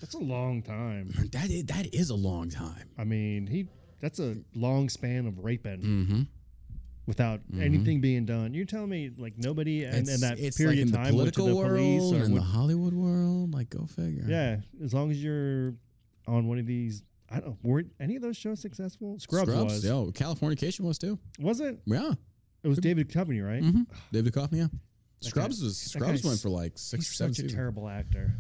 that's a long time. That is, that is a long time. I mean, he that's a long span of raping Mm-hmm. without anything being done. You're telling me like nobody and, and that period like in of time the went to political the police world or and the Hollywood world. Like, go figure. yeah, as long as you're on one of these. I don't. Know, were any of those shows successful? Scrubs, was. Yo, Californication was too. Was it? Yeah. It was David Company, right? Mm-hmm. David Duchovny, yeah. Scrubs was Scrubs went for like six He's or seven such a seasons. terrible actor.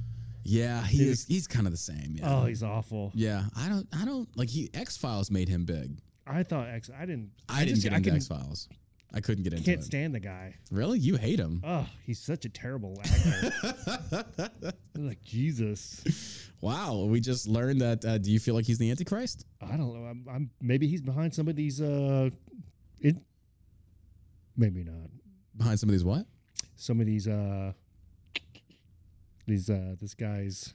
Yeah, he Dude. is. He's kind of the same. Yeah. Oh, he's awful. yeah. I don't. I don't like. He X Files made him big. I thought X. I didn't. I, didn't just- get into can- X Files. I couldn't get into it. I Can't it. stand the guy. Really, you hate him? Oh, he's such a terrible [LAUGHS] actor. I'm like Jesus. Wow, we just learned that. Uh, do you feel like he's the Antichrist? I don't know. I'm, I'm maybe he's behind some of these. Uh, it maybe not. Behind some of these what? Some of these. Uh, these. Uh, this guy's.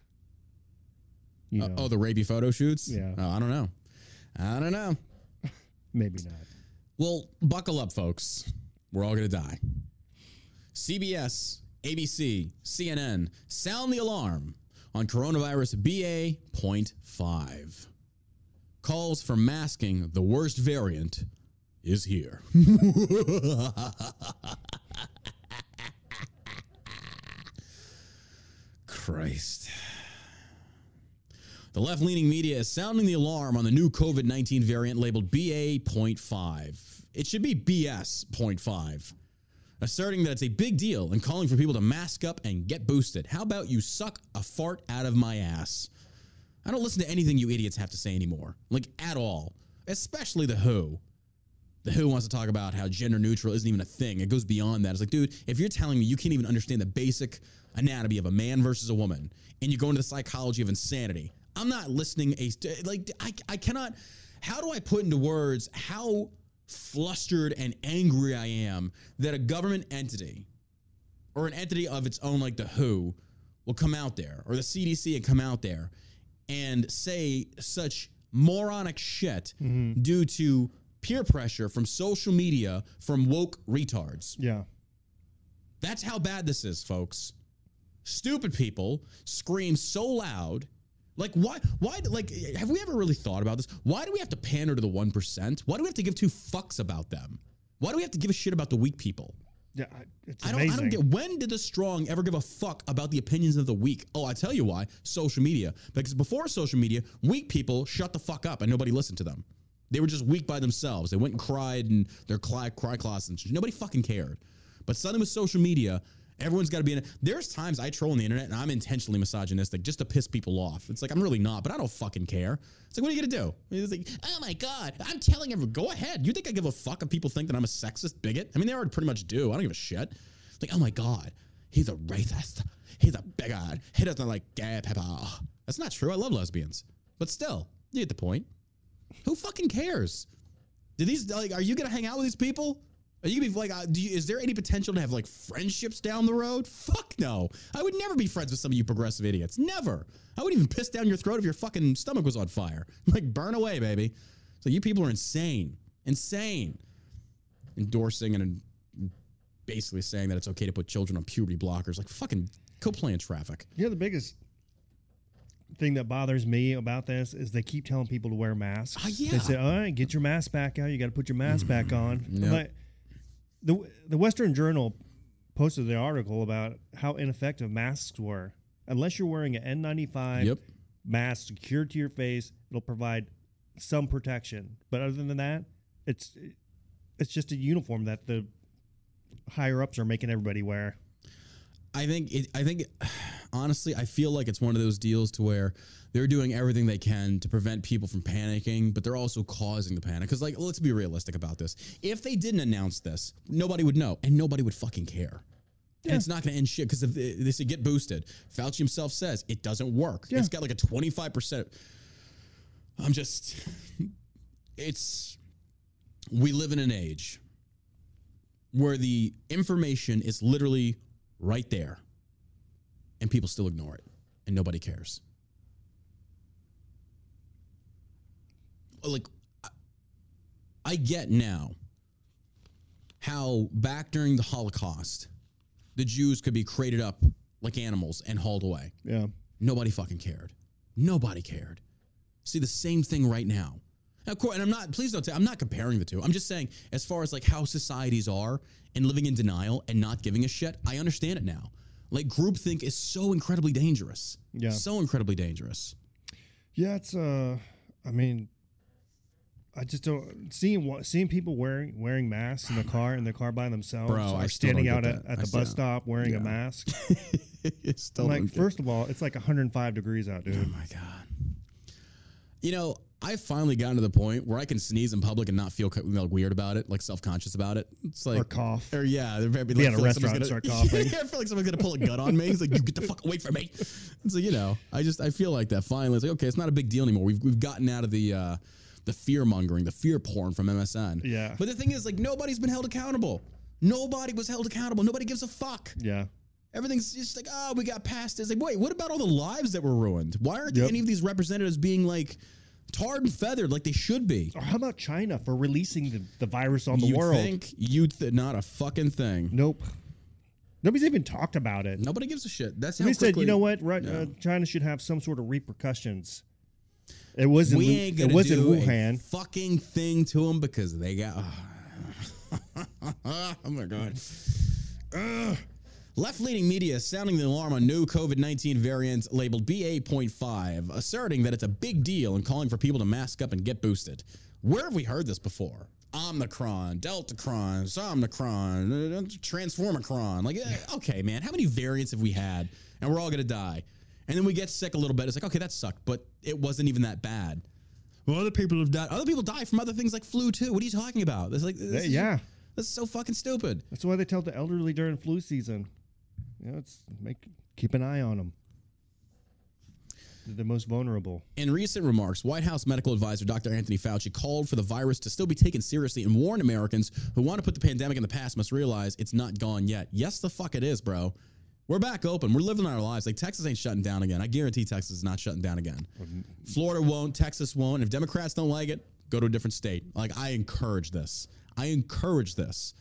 You Uh, know, oh, the rapey photo shoots. Yeah. Oh, I don't know. I don't know. [LAUGHS] maybe not. Well, buckle up, folks. We're all going to die. CBS, ABC, CNN, sound the alarm on coronavirus BA.5. Calls for masking the worst variant is here. [LAUGHS] Christ. The left leaning media is sounding the alarm on the new COVID 19 variant labeled BA.5. It should be BS.5, asserting that it's a big deal and calling for people to mask up and get boosted. How about you suck a fart out of my ass? I don't listen to anything you idiots have to say anymore, like at all, especially the WHO. The WHO wants to talk about how gender neutral isn't even a thing. It goes beyond that. It's like, dude, if you're telling me you can't even understand the basic anatomy of a man versus a woman, and you go into the psychology of insanity, I'm not listening. A like, I, I cannot. How do I put into words how flustered and angry I am that a government entity or an entity of its own, like the WHO, will come out there, or the CDC and come out there and say such moronic shit mm-hmm. due to peer pressure from social media from woke retards. Yeah. That's how bad this is, folks. Stupid people scream so loud. Like why why like have we ever really thought about this? Why do we have to pander to the 1%? Why do we have to give two fucks about them? Why do we have to give a shit about the weak people? Yeah. I- It's I don't, amazing. I don't get when did the strong ever give a fuck about the opinions of the weak? Oh, I tell you why. Social media. Because before social media, weak people shut the fuck up and nobody listened to them. They were just weak by themselves. They went and cried in their cry, cry closets and. Nobody fucking cared. But suddenly with social media, everyone's got to be in it. There's times I troll on the internet and I'm intentionally misogynistic just to piss people off. It's like I'm really not, but I don't fucking care. It's like, what are you gonna do? It's like, oh my god, I'm telling everyone, go ahead. You think I give a fuck if people think that I'm a sexist bigot? I mean, they already pretty much do. I don't give a shit. It's like, oh my god, he's a racist. He's a bigot. He doesn't like gay people. That's not true. I love lesbians, but still, you get the point. Who fucking cares? Do these like? Are you gonna hang out with these people? Are you gonna be like? Uh, you, is there any potential to have like friendships down the road? Fuck no. I would never be friends with some of you progressive idiots. Never. I wouldn't even piss down your throat if your fucking stomach was on fire. [LAUGHS] Like burn away, baby. So you people are insane, insane. Endorsing and basically saying that it's okay to put children on puberty blockers. Like fucking go play traffic. You know, the biggest thing that bothers me about this is they keep telling people to wear masks. Ah, yeah. They say, all right, get your mask back out. You got to put your mask back on. I'm Yep. like, the, the Western Journal posted the article about how ineffective masks were. Unless you're wearing an N95 Yep. mask secured to your face, it'll provide some protection. But other than that, it's it's just a uniform that the higher ups are making everybody wear. I think it, I think [SIGHS] honestly, I feel like it's one of those deals to where they're doing everything they can to prevent people from panicking, but they're also causing the panic. Because like, let's be realistic about this. If they didn't announce this, nobody would know, and nobody would fucking care. And it's not going to end shit because if they they get boosted, Fauci himself says it doesn't work. Yeah. It's got like a twenty five percent. I'm just, [LAUGHS] it's. We live in an age where the information is literally right there and people still ignore it and nobody cares. Like, I- get now how back during the Holocaust, the Jews could be crated up like animals and hauled away. Yeah. Nobody fucking cared. Nobody cared. See the same thing right now. Now, of course, and I'm not. Please don't. Say, I'm not comparing the two. I'm just saying, as far as like how societies are and living in denial and not giving a shit, I understand it now. Like groupthink is so incredibly dangerous. Yeah. So incredibly dangerous. Yeah, it's uh I mean I just don't seeing what seeing people wearing wearing masks in the [SIGHS] car in the car by themselves Bro, or standing out at, at I the still- bus stop wearing yeah. a mask. [LAUGHS] It's still like, first of all, it's like 105 degrees out, dude. Oh my god. You know, I finally gotten to the point where I can sneeze in public and not feel co- like weird about it, like self conscious about it. It's like Or cough. or yeah, they're very, Be like, at a restaurant and someone's start [LAUGHS] coughing. yeah, I feel like someone's gonna pull a gun on me. He's like, "You get the fuck away from me." It's like you know, I just I feel like that. Finally, it's like okay, it's not a big deal anymore. We've we've gotten out of the uh, the fear mongering, the fear porn from MSN. Yeah. But the thing is, like, nobody's been held accountable. Nobody was held accountable. Nobody gives a fuck. Yeah. Everything's just like, oh, we got past this. Like, wait, what about all the lives that were ruined? Why aren't Yep. any of these representatives being like tarred and feathered like they should be? Or how about China for releasing the, the virus on the you world? think you th- not a fucking thing. Nope. Nobody's even talked about it. Nobody gives a shit. That's how They said, quickly- you know what? Right, uh, China should have some sort of repercussions. It wasn't. We ain't gonna was in do a Wuhan. fucking thing to them because they got. [LAUGHS] oh my god. Ugh. Left-leaning media sounding the alarm on new COVID-19 variant labeled BA.5, asserting that it's a big deal and calling for people to mask up and get boosted. Where have we heard this before? Omicron, Deltacron, Somnicron, Transformicron. Like, eh, okay, man, how many variants have we had? And we're all gonna die. And then we get sick a little bit. It's like, okay, that sucked, but it wasn't even that bad. Well, other people have died. Other people die from other things like flu too. What are you talking about? It's like, this is- yeah. is so fucking stupid. That's why they tell the elderly during flu season. You know, it's make keep an eye on them. They're the most vulnerable. In recent remarks, White House medical advisor Dr. Anthony Fauci called for the virus to still be taken seriously and warned Americans who want to put the pandemic in the past must realize it's not gone yet. Yes, the fuck it is, bro. We're back open. We're living our lives. Like Texas ain't shutting down again. I guarantee Texas is not shutting down again. Florida won't. Texas won't. If Democrats don't like it, go to a different state. Like I encourage this. I encourage this.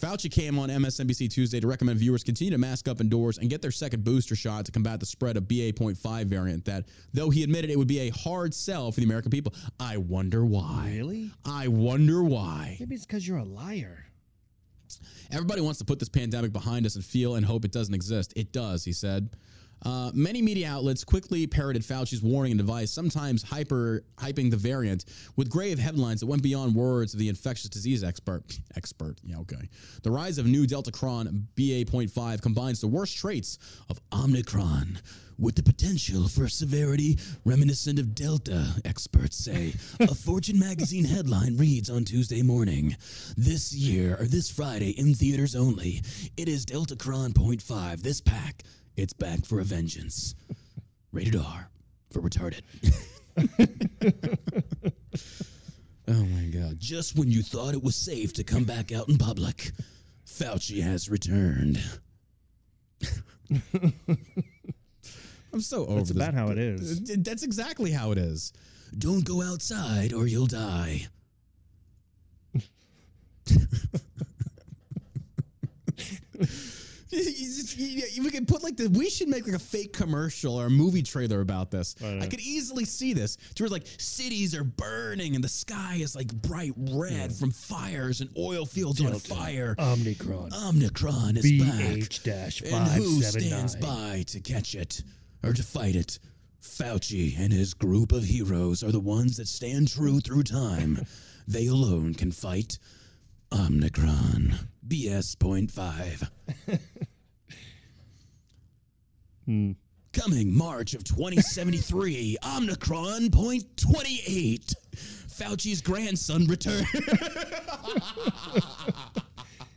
Fauci came on MSNBC Tuesday to recommend viewers continue to mask up indoors and get their second booster shot to combat the spread of BA.5 variant. That, though he admitted it would be a hard sell for the American people, I wonder why. Really? I wonder why. Maybe it's because you're a liar. Everybody wants to put this pandemic behind us and feel and hope it doesn't exist. It does, he said. Uh, many media outlets quickly parroted Fauci's warning and advice, sometimes hyper hyping the variant with grave headlines that went beyond words of the infectious disease expert. Expert, yeah, okay. The rise of new Deltacron BA.5 combines the worst traits of Omicron with the potential for severity reminiscent of Delta, experts say. A Fortune magazine headline reads on Tuesday morning This year, or this Friday, in theaters only, it is Deltacron Point 5. This pack, it's back for a vengeance. Rated R for retarded. [LAUGHS] oh my God. Just when you thought it was safe to come back out in public, Fauci has returned. [LAUGHS] I'm so over That's this. about how it is. That's exactly how it is. Don't go outside or you'll die. [LAUGHS] [LAUGHS] we could put like the. We should make like a fake commercial or a movie trailer about this. I, I could easily see this. To where like cities are burning and the sky is like bright red yeah. from fires and oil fields Delta. on fire. Omnicron. Omnicron is BH back. And who stands by to catch it or to fight it? Fauci and his group of heroes are the ones that stand true through time. [LAUGHS] they alone can fight Omnicron. BS.5. [LAUGHS] Mm. Coming March of 2073, [LAUGHS] Omicron point 28. Fauci's grandson returns. [LAUGHS]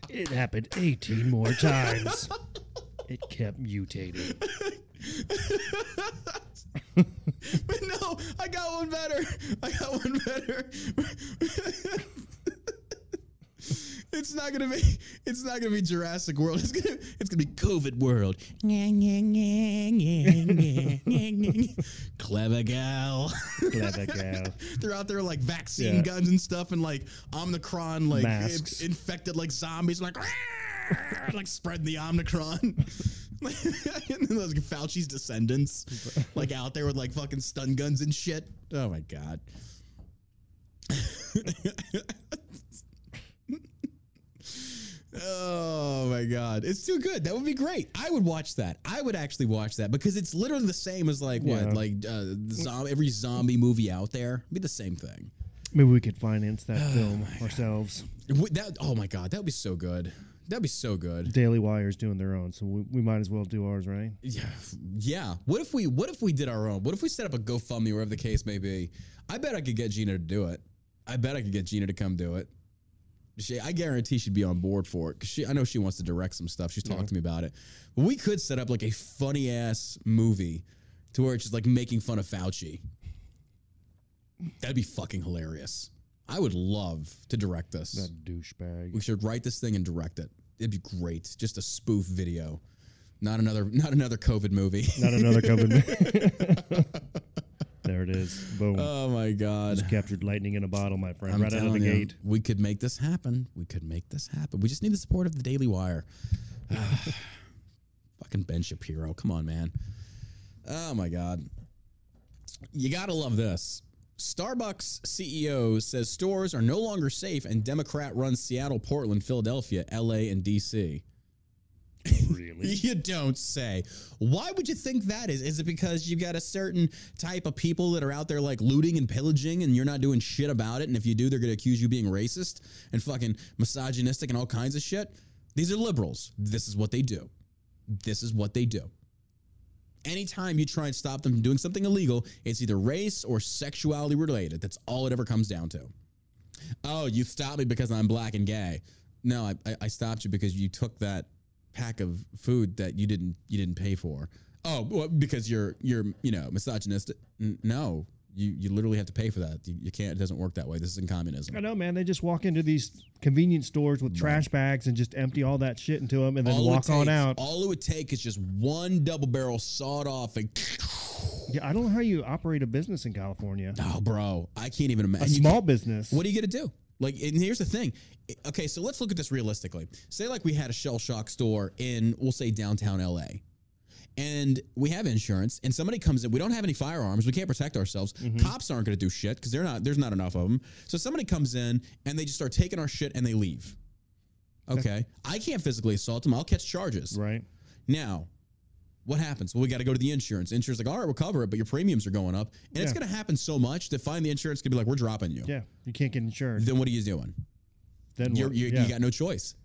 it happened 18 more times. It kept mutating. [LAUGHS] but no, I got one better. I got one better it's not gonna be. [LAUGHS] It's not gonna be Jurassic World. It's gonna. It's gonna be COVID World. [LAUGHS] Clever gal. Clever gal. [LAUGHS] They're out there like vaccine Yeah. guns and stuff, and like Omicron, like Masks. in- infected like zombies, like like spreading the Omicron. and then those Fauci's descendants, like out there with like fucking stun guns and shit. Oh my god. Oh my god, it's too good. That would be great. I would watch that. I would actually watch that because it's literally the same as like Yeah. what, like uh, zom- every zombie movie out there. It'd be the same thing. Maybe we could finance that [SIGHS] Oh film ourselves. Would That oh my god, that would be so good. That'd be so good. Daily Wire's doing their own, so we, we might as well do ours, right? Yeah, yeah. What if we what if we did our own? What if we set up a GoFundMe, wherever the case may be? I bet I could get Gina to do it. I bet I could get Gina to come do it. She, I guarantee she'd be on board for it because she. I know she wants to direct some stuff. She's talked mm-hmm. to me about it. But we could set up like a funny ass movie to where it's just like making fun of Fauci. That'd be fucking hilarious. I would love to direct this. That douchebag. We should write this thing and direct it. It'd be great. Just a spoof video. Not another not another COVID movie. Not another COVID. [LAUGHS] [LAUGHS] there it is. Boom. oh my god. Just captured lightning in a bottle, my friend, I'm right out of the you, gate. We could make this happen. We could make this happen. We just need the support of the Daily Wire. [SIGHS] Fucking Ben Shapiro. Come on, man. Oh my god. You gotta love this. Starbucks CEO says stores are no longer safe and Democrat runs Seattle, Portland, Philadelphia, LA, and DC. [LAUGHS] Really? You don't say. Why would you think that is? Is it because you've got a certain type of people that are out there like looting and pillaging and you're not doing shit about it? And if you do, they're going to accuse you being racist and fucking misogynistic and all kinds of shit? These are liberals. This is what they do. This is what they do. Anytime you try and stop them from doing something illegal, it's either race or sexuality related. That's all it ever comes down to. Oh, you stopped me because I'm black and gay. No, I, I, I stopped you because you took that pack of food that you didn't you didn't pay for. Oh, well, because you're you're you know misogynistic. N- no, you you literally have to pay for that. You, you can't. It doesn't work that way. This is in communism. I know, man. They just walk into these convenience stores with trash bags and just empty all that shit into them and then All walk on out. All it would take is just one double barrel sawed off and. Yeah, I don't know how you operate a business in California. Oh, bro, I can't even imagine. You small business. What are you going to do? Like, and here's the thing. Okay, so let's look at this realistically. Say, like, we had a shell shock store in, we'll say, downtown LA, and we have insurance, and somebody comes in. We don't have any firearms. We can't protect ourselves. Mm-hmm. Cops aren't going to do shit because they're not. There's not enough of them. So somebody comes in and they just start taking our shit and they leave. Okay, I can't physically assault them. I'll catch charges. Right. Now, what happens? Well, we got to go to the insurance. Insurance like, all right, we'll cover it, but your premiums are going up, and it's going to happen so much that finally the insurance could be like, we're dropping you. Yeah. You can't get insurance. Then what are you doing? then you're, yeah. You got no choice.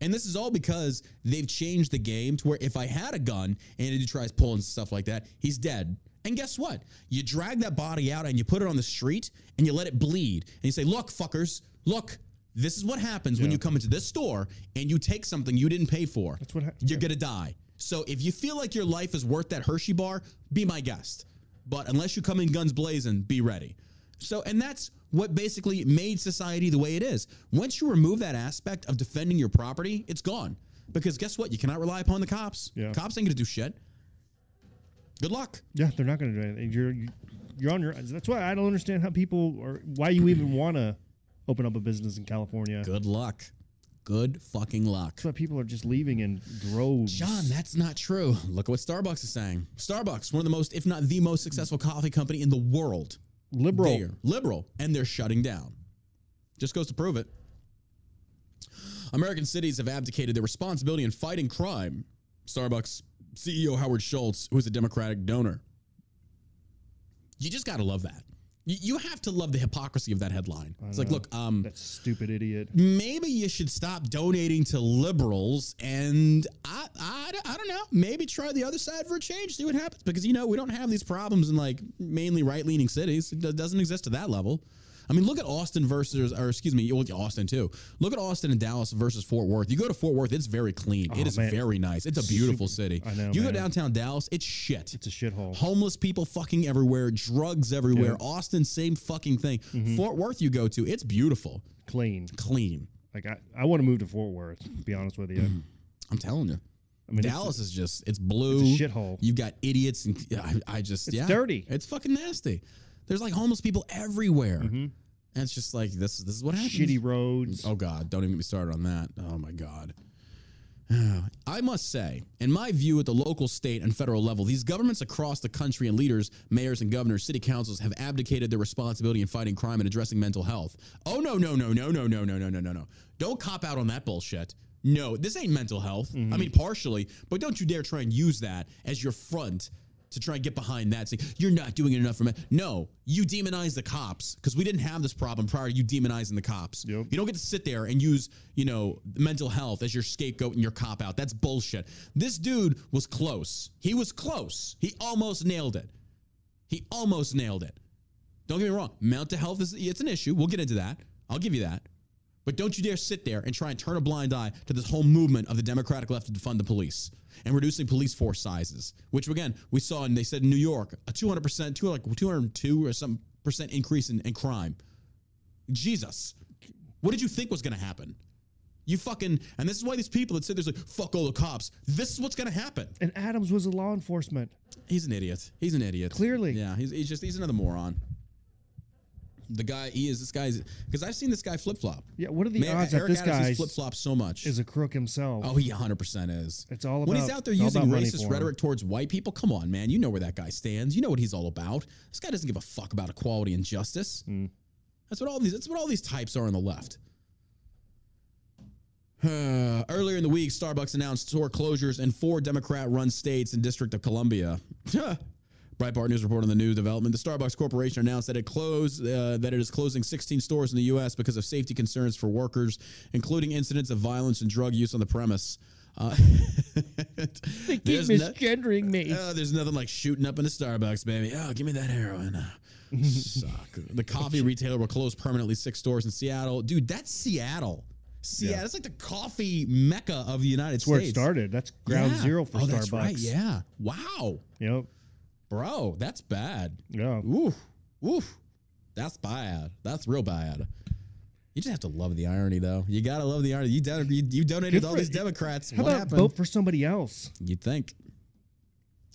And this is all because they've changed the game to where if I had a gun and he tries pulling stuff like that, he's dead. And guess what? You drag that body out and you put it on the street and you let it bleed. And you say, look, fuckers, look, this is what happens when you come into this store and you take something you didn't pay for. That's what hap- You're going to die. So if you feel like your life is worth that Hershey bar, be my guest. But unless you come in guns blazing, be ready. So, and that's what basically made society the way it is. Once you remove that aspect of defending your property, it's gone. Because guess what? You cannot rely upon the cops. Yeah. Cops ain't gonna do shit. Good luck. Yeah, they're not to do anything. You're you're on your. Own. That's why I don't understand how people or why you even want to open up a business in California. Good luck. Good fucking luck. That's why people are just leaving in droves. John, that's not true. Look at what Starbucks is saying. Starbucks, one of the most, if not the most successful coffee company in the world. liberal. They're liberal, and they're shutting down. Just goes to prove it. American cities have abdicated their responsibility in fighting crime. Starbucks CEO Howard Schultz, who is a Democratic donor. You just got to love that. You, you have to love the hypocrisy of that headline. It's like, look, um, That stupid idiot. maybe you should stop donating to liberals and I, I, I don't know. Maybe try the other side for a change see what happens. Because you know we don't have these problems in like mainly right-leaning cities. It do- doesn't exist to that level I mean, look at Austin versus, or excuse me, Austin too. Look at Austin and Dallas versus Fort Worth. You go to Fort Worth, it's very clean. it Oh, is man. very nice. It's a beautiful city. I know, You man. go downtown Dallas, it's shit. It's a shithole. Homeless people fucking everywhere, drugs everywhere. Yeah. Mm-hmm. Austin, same fucking thing. Fort Worth, you go to, it's beautiful, Clean. clean. Like I, I want to move to Fort Worth. To be honest with you. [CLEARS THROAT] I'm telling you. I mean, Dallas is just it's blue. it's a shithole. You've got idiots and I, I just yeah. It's yeah. dirty. It's fucking nasty. There's like homeless people everywhere. And it's just like this this is what happens. Shitty roads. Oh god, don't even get me started on that. Oh my god. I must say, in my view, at the local, state, and federal level, these governments across the country and leaders, mayors and governors, city councils have abdicated their responsibility in fighting crime and addressing mental health. Oh, no, no, no, no, no, no, no, no, no, no, no. Don't cop out on that bullshit. No, this ain't mental health. I mean, partially, but don't you dare try and use that as your front to try and get behind that, saying you're not doing it enough for me. No, you demonize the cops because we didn't have this problem prior to you demonizing the cops. Yep. You don't get to sit there and use, you know, mental health as your scapegoat and your cop out. That's bullshit. This dude was close. He was close. He almost nailed it. He almost nailed it. Don't get me wrong. Mental health is it's an issue. We'll get into that. I'll give you that. But don't you dare sit there and try and turn a blind eye to this whole movement of the Democratic left to defund the police and reducing police force sizes, which again we saw and they said in New York a 200 percent, two like 202 or some percent increase in, in crime. Jesus, what did you think was going to happen? You fucking and this is why these people that say there's like fuck all the cops. This is what's going to happen. And Adams was a law enforcement. He's an idiot. He's an idiot. Clearly. yeah. He's, he's just he's another moron. The guy he is this guy's because I've seen this guy flip flop. Yeah, what are the Man, odds that this guy flip flops so much. is a crook himself? Oh, he 100% is. It's all about when he's out there using racist rhetoric towards white people. Come on, man. You know where that guy stands. You know what he's all about. This guy doesn't give a fuck about equality and justice. Hmm. That's what all these. That's what all these types are on the left. Uh, [SIGHS] earlier in the week, Starbucks announced store closures in four Democrat-run states and District of Columbia. [LAUGHS] Breitbart News report on the new development. The Starbucks Corporation announced that it closed uh, that it is closing 16 stores in the U.S. because of safety concerns for workers, including incidents of violence and drug use on the premise. Uh, [LAUGHS] they keep there's no- me. uh, there's nothing like shooting up in a Starbucks, baby. Oh, give me that heroin. Uh, Suck. The coffee [LAUGHS] retailer will close permanently six stores in Seattle. Dude, that's Seattle. Seattle. Yeah. It's like the coffee mecca of the United States. Where it started. That's ground Yeah. zero for oh, Starbucks. That's right. Yeah. Wow. Yep. Bro, that's bad. Yeah. Oof. Oof. That's bad. That's real bad. You just have to love the irony, though. You gotta love the irony. You, don- you, you donated to all these Democrats. How what about happened? vote for somebody else? You'd think.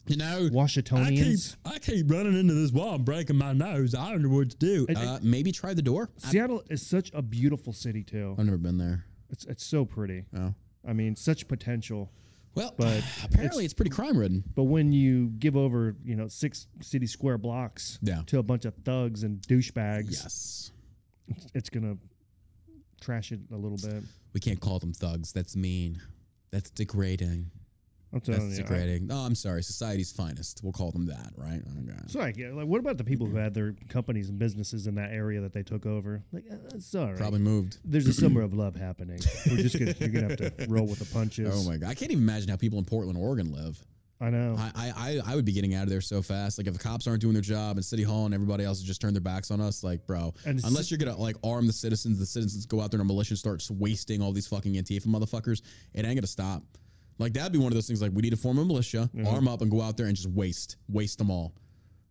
You know, Washingtonians. I keep running into this wall and breaking my nose. I don't know what to do. And- Uh, maybe try the door. Seattle is such a beautiful city too. I've never been there. It's it's so pretty. Oh. I mean, such potential. Well, But [SIGHS] apparently it's, pretty crime ridden. But when you give over, you know, six city square blocks Yeah. to a bunch of thugs and douchebags, Yes. it's, it's gonna trash it a little bit. We can't call them thugs. That's mean. That's degrading. I'm telling That's you. Degrading. Oh, I'm sorry. Society's finest. We'll call them that, right? Okay. It's like, yeah, like, what about the people who had their companies and businesses in that area that they took over? Like, uh, it's all right. Probably moved. There's a summer of [CLEARS THROAT] love happening. We're just gonna, you're gonna have to roll with the punches. Oh my god. I can't even imagine how people in Portland, Oregon live. I know. I, I, I- would be getting out of there so fast. Like if the cops aren't doing their job and City Hall and everybody else has just turned their backs on us, like bro, And unless you're gonna like arm the citizens, the citizens go out there in a militia and start wasting all these fucking Antifa motherfuckers, it ain't gonna stop. Like that'd be one of those things. Like we need to form a militia, Mm-hmm. arm up, and go out there and just waste, waste them all.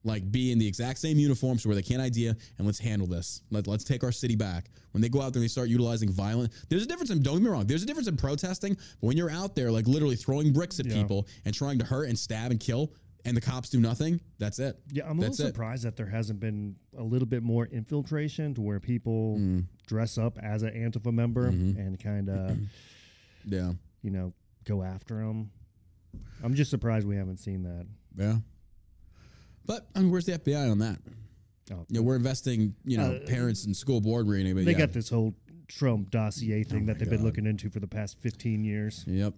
Like be in the exact same uniforms where they can't idea, and let's handle this. Let, let's take our city back. When they go out there and they start utilizing violent, there's a difference in. Don't get me wrong. There's a difference in protesting, but when you're out there like literally throwing bricks at Yeah. people and trying to hurt and stab and kill, and the cops do nothing, that's it. Yeah, I'm a That's little it. surprised that there hasn't been a little bit more infiltration to where people Mm. dress up as an Antifa member Mm-hmm. and kind of, [CLEARS THROAT] Yeah, you know, go after them. I'm just surprised we haven't seen that. yeah. But I mean, where's the FBI on that? Oh, You know, we're investing, you know, Uh, parents and school board reading. But they yeah. got this whole Trump dossier thing Oh that they've been looking into for the past 15 years. Yep.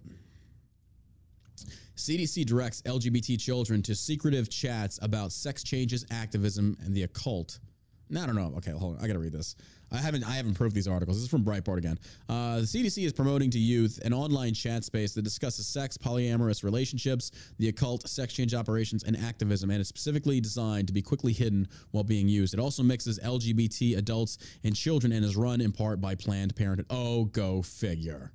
CDC directs LGBT children to secretive chats about sex changes, activism, and the occult. No, I don't know. Okay, hold on. I gotta read this. I haven't. I haven't proved these articles. This is from Breitbart again. Uh, the CDC is promoting to youth an online chat space that discusses sex, polyamorous relationships, the occult, sex change operations, and activism, and is specifically designed to be quickly hidden while being used. It also mixes LGBT adults and children and is run in part by Planned Parenthood. Oh, go figure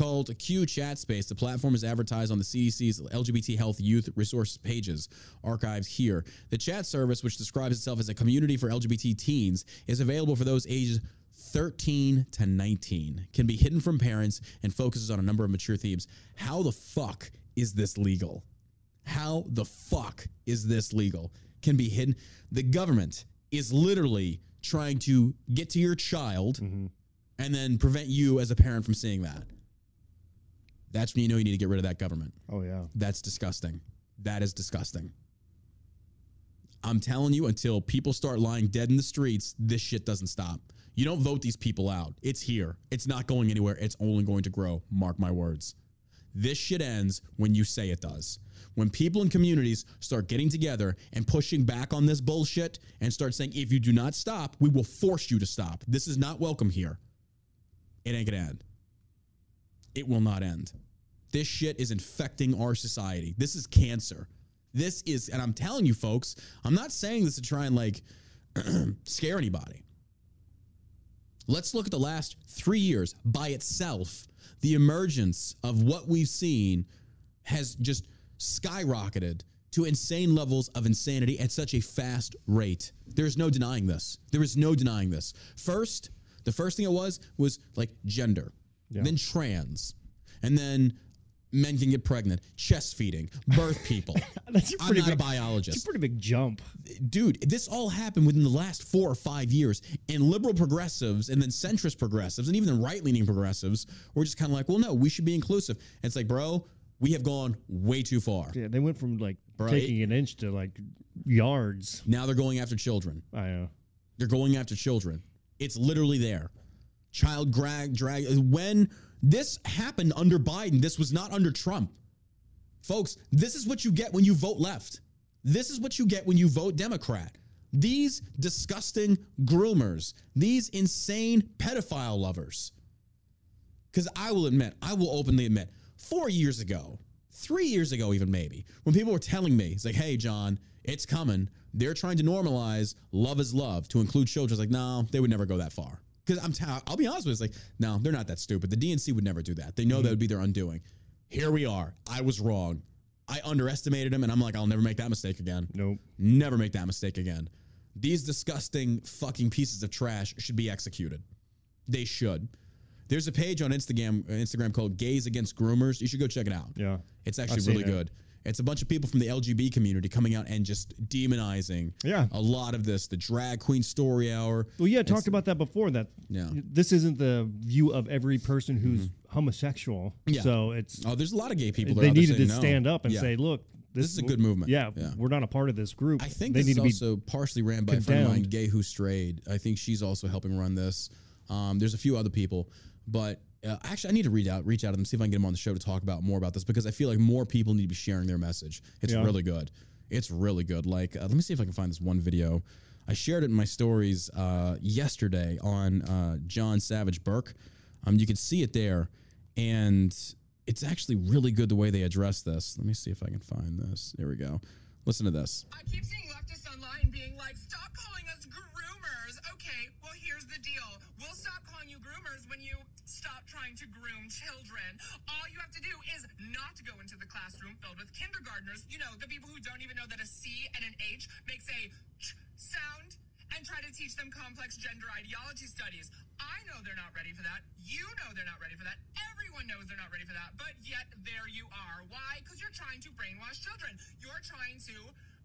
called Q Chat Space. The platform is advertised on the CDC's LGBT Health Youth Resource pages, archived here. The chat service, which describes itself as a community for LGBT teens, is available for those ages 13 to 19, can be hidden from parents, and focuses on a number of mature themes. How the fuck is this legal? How the fuck is this legal? Can be hidden. The government is literally trying to get to your child mm-hmm. and then prevent you as a parent from seeing that. That's when you know you need to get rid of that government. Oh, yeah. That's disgusting. That is disgusting. I'm telling you, until people start lying dead in the streets, this shit doesn't stop. You don't vote these people out. It's here. It's not going anywhere. It's only going to grow. Mark my words. This shit ends when you say it does. When people in communities start getting together and pushing back on this bullshit and start saying, if you do not stop, we will force you to stop. This is not welcome here. It ain't gonna end. It will not end. This shit is infecting our society. This is cancer. This is, and I'm telling you, folks, I'm not saying this to try and like [CLEARS THROAT] scare anybody. Let's look at the last three years by itself. The emergence of what we've seen has just skyrocketed to insane levels of insanity at such a fast rate. There's no denying this. There is no denying this. First, the first thing it was was like gender, then trans, and then men can get pregnant, chest feeding, birth [LAUGHS] people. That's a I'm pretty not a biologist It's a pretty big jump. dude, this all happened within the last four or five years. And liberal progressives and then centrist progressives and even the right leaning progressives were just kind of like, well, no, we should be inclusive. And it's like, bro, we have gone way too far. Yeah, they went from like Bro, taking an inch to like yards. Now they're going after children. I know. They're going after children. It's literally there. Child drag, drag. When this happened under Biden, this was not under Trump. Folks, this is what you get when you vote left. This is what you get when you vote Democrat. These disgusting groomers, these insane pedophile lovers. Because I will admit, I will openly admit, four years ago, three years ago, even maybe, when people were telling me, it's like, hey, John, it's coming. They're trying to normalize love is love to include children. It's like, no, they would never go that far. Because I'm, t- I'll be honest with you, it's like, no, they're not that stupid. The DNC would never do that. They know mm-hmm. that would be their undoing. Here we are. I was wrong. I underestimated them, and I'm like, I'll never make that mistake again. Nope. Never make that mistake again. These disgusting fucking pieces of trash should be executed. They should. There's a page on Instagram Instagram called Gays Against Groomers. You should go check it out. Yeah. It's actually really it. good. It's a bunch of people from the LGB community coming out and just demonizing Yeah. a lot of this. The drag queen story hour. Well, yeah, I talked about that before. That Yeah. Mm-hmm. this isn't the view of every person who's homosexual. Yeah. So it's Oh, there's a lot of gay people. That they needed to no. stand up and Yeah. say, "Look, This is a good movement. Yeah, Yeah. we're not a part of this group." I think they this need is to be also partially ran by a friend of mine. Gay Who Strayed. I think she's also helping run this. Um, there's a few other people, but uh, actually, I need to reach out, reach out to them, see if I can get them on the show to talk about more about this because I feel like more people need to be sharing their message. It's Yeah. really good. It's really good. Like, uh, let me see if I can find this one video. I shared it in my stories uh, yesterday on uh, John Savage Burk. Um, you can see it there, and it's actually really good the way they address this. Let me see if I can find this. There we go. Listen to this. I keep seeing leftists online being like, stop calling us groomers. Okay, well, here's the deal. We'll stop calling you groomers when you stop trying to groom children. All you have to do is not go into the classroom filled with kindergartners, you know, the people who don't even know that a C and an H makes a ch sound, and try to teach them complex gender ideology studies. I know they're not ready for that. You know they're not ready for that. Everyone knows they're not ready for that. But yet there you are. Why? Because you're trying to brainwash children. You're trying to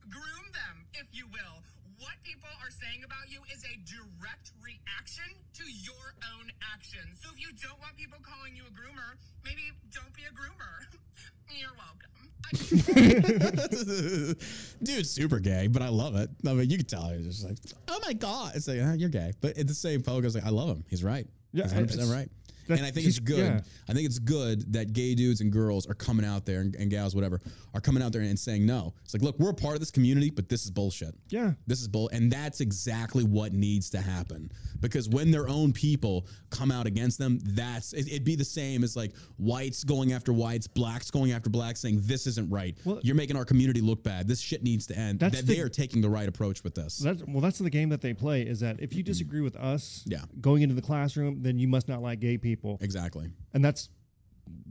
groom them, if you will. What people are saying about you is a direct reaction to your own actions. So if you don't want people calling you a groomer, maybe don't be a groomer. [LAUGHS] You're welcome. [LAUGHS] [LAUGHS] Dude, super gay, but I love it. I mean, you can tell he's just like, oh my god, it's like, "Ah, you're gay, but at the same poke, I was like, I love him. He's right. Yeah, he's 100 percent it's- right. That- And I think it's good. yeah. I think it's good that gay dudes and girls are coming out there and, and gals, whatever, are coming out there and saying no. It's like, look, we're a part of this community, but this is bullshit. Yeah. This is bull, and that's exactly what needs to happen. Because when their own people come out against them, that's it, it'd be the same as like whites going after whites, blacks going after blacks, saying this isn't right. Well- You're making our community look bad. This shit needs to end. That's That the- they are taking the right approach with this. That's well, that's the game that they play. Is that if you disagree with us, Yeah. going into the classroom, then you must not like gay people, exactly. and that's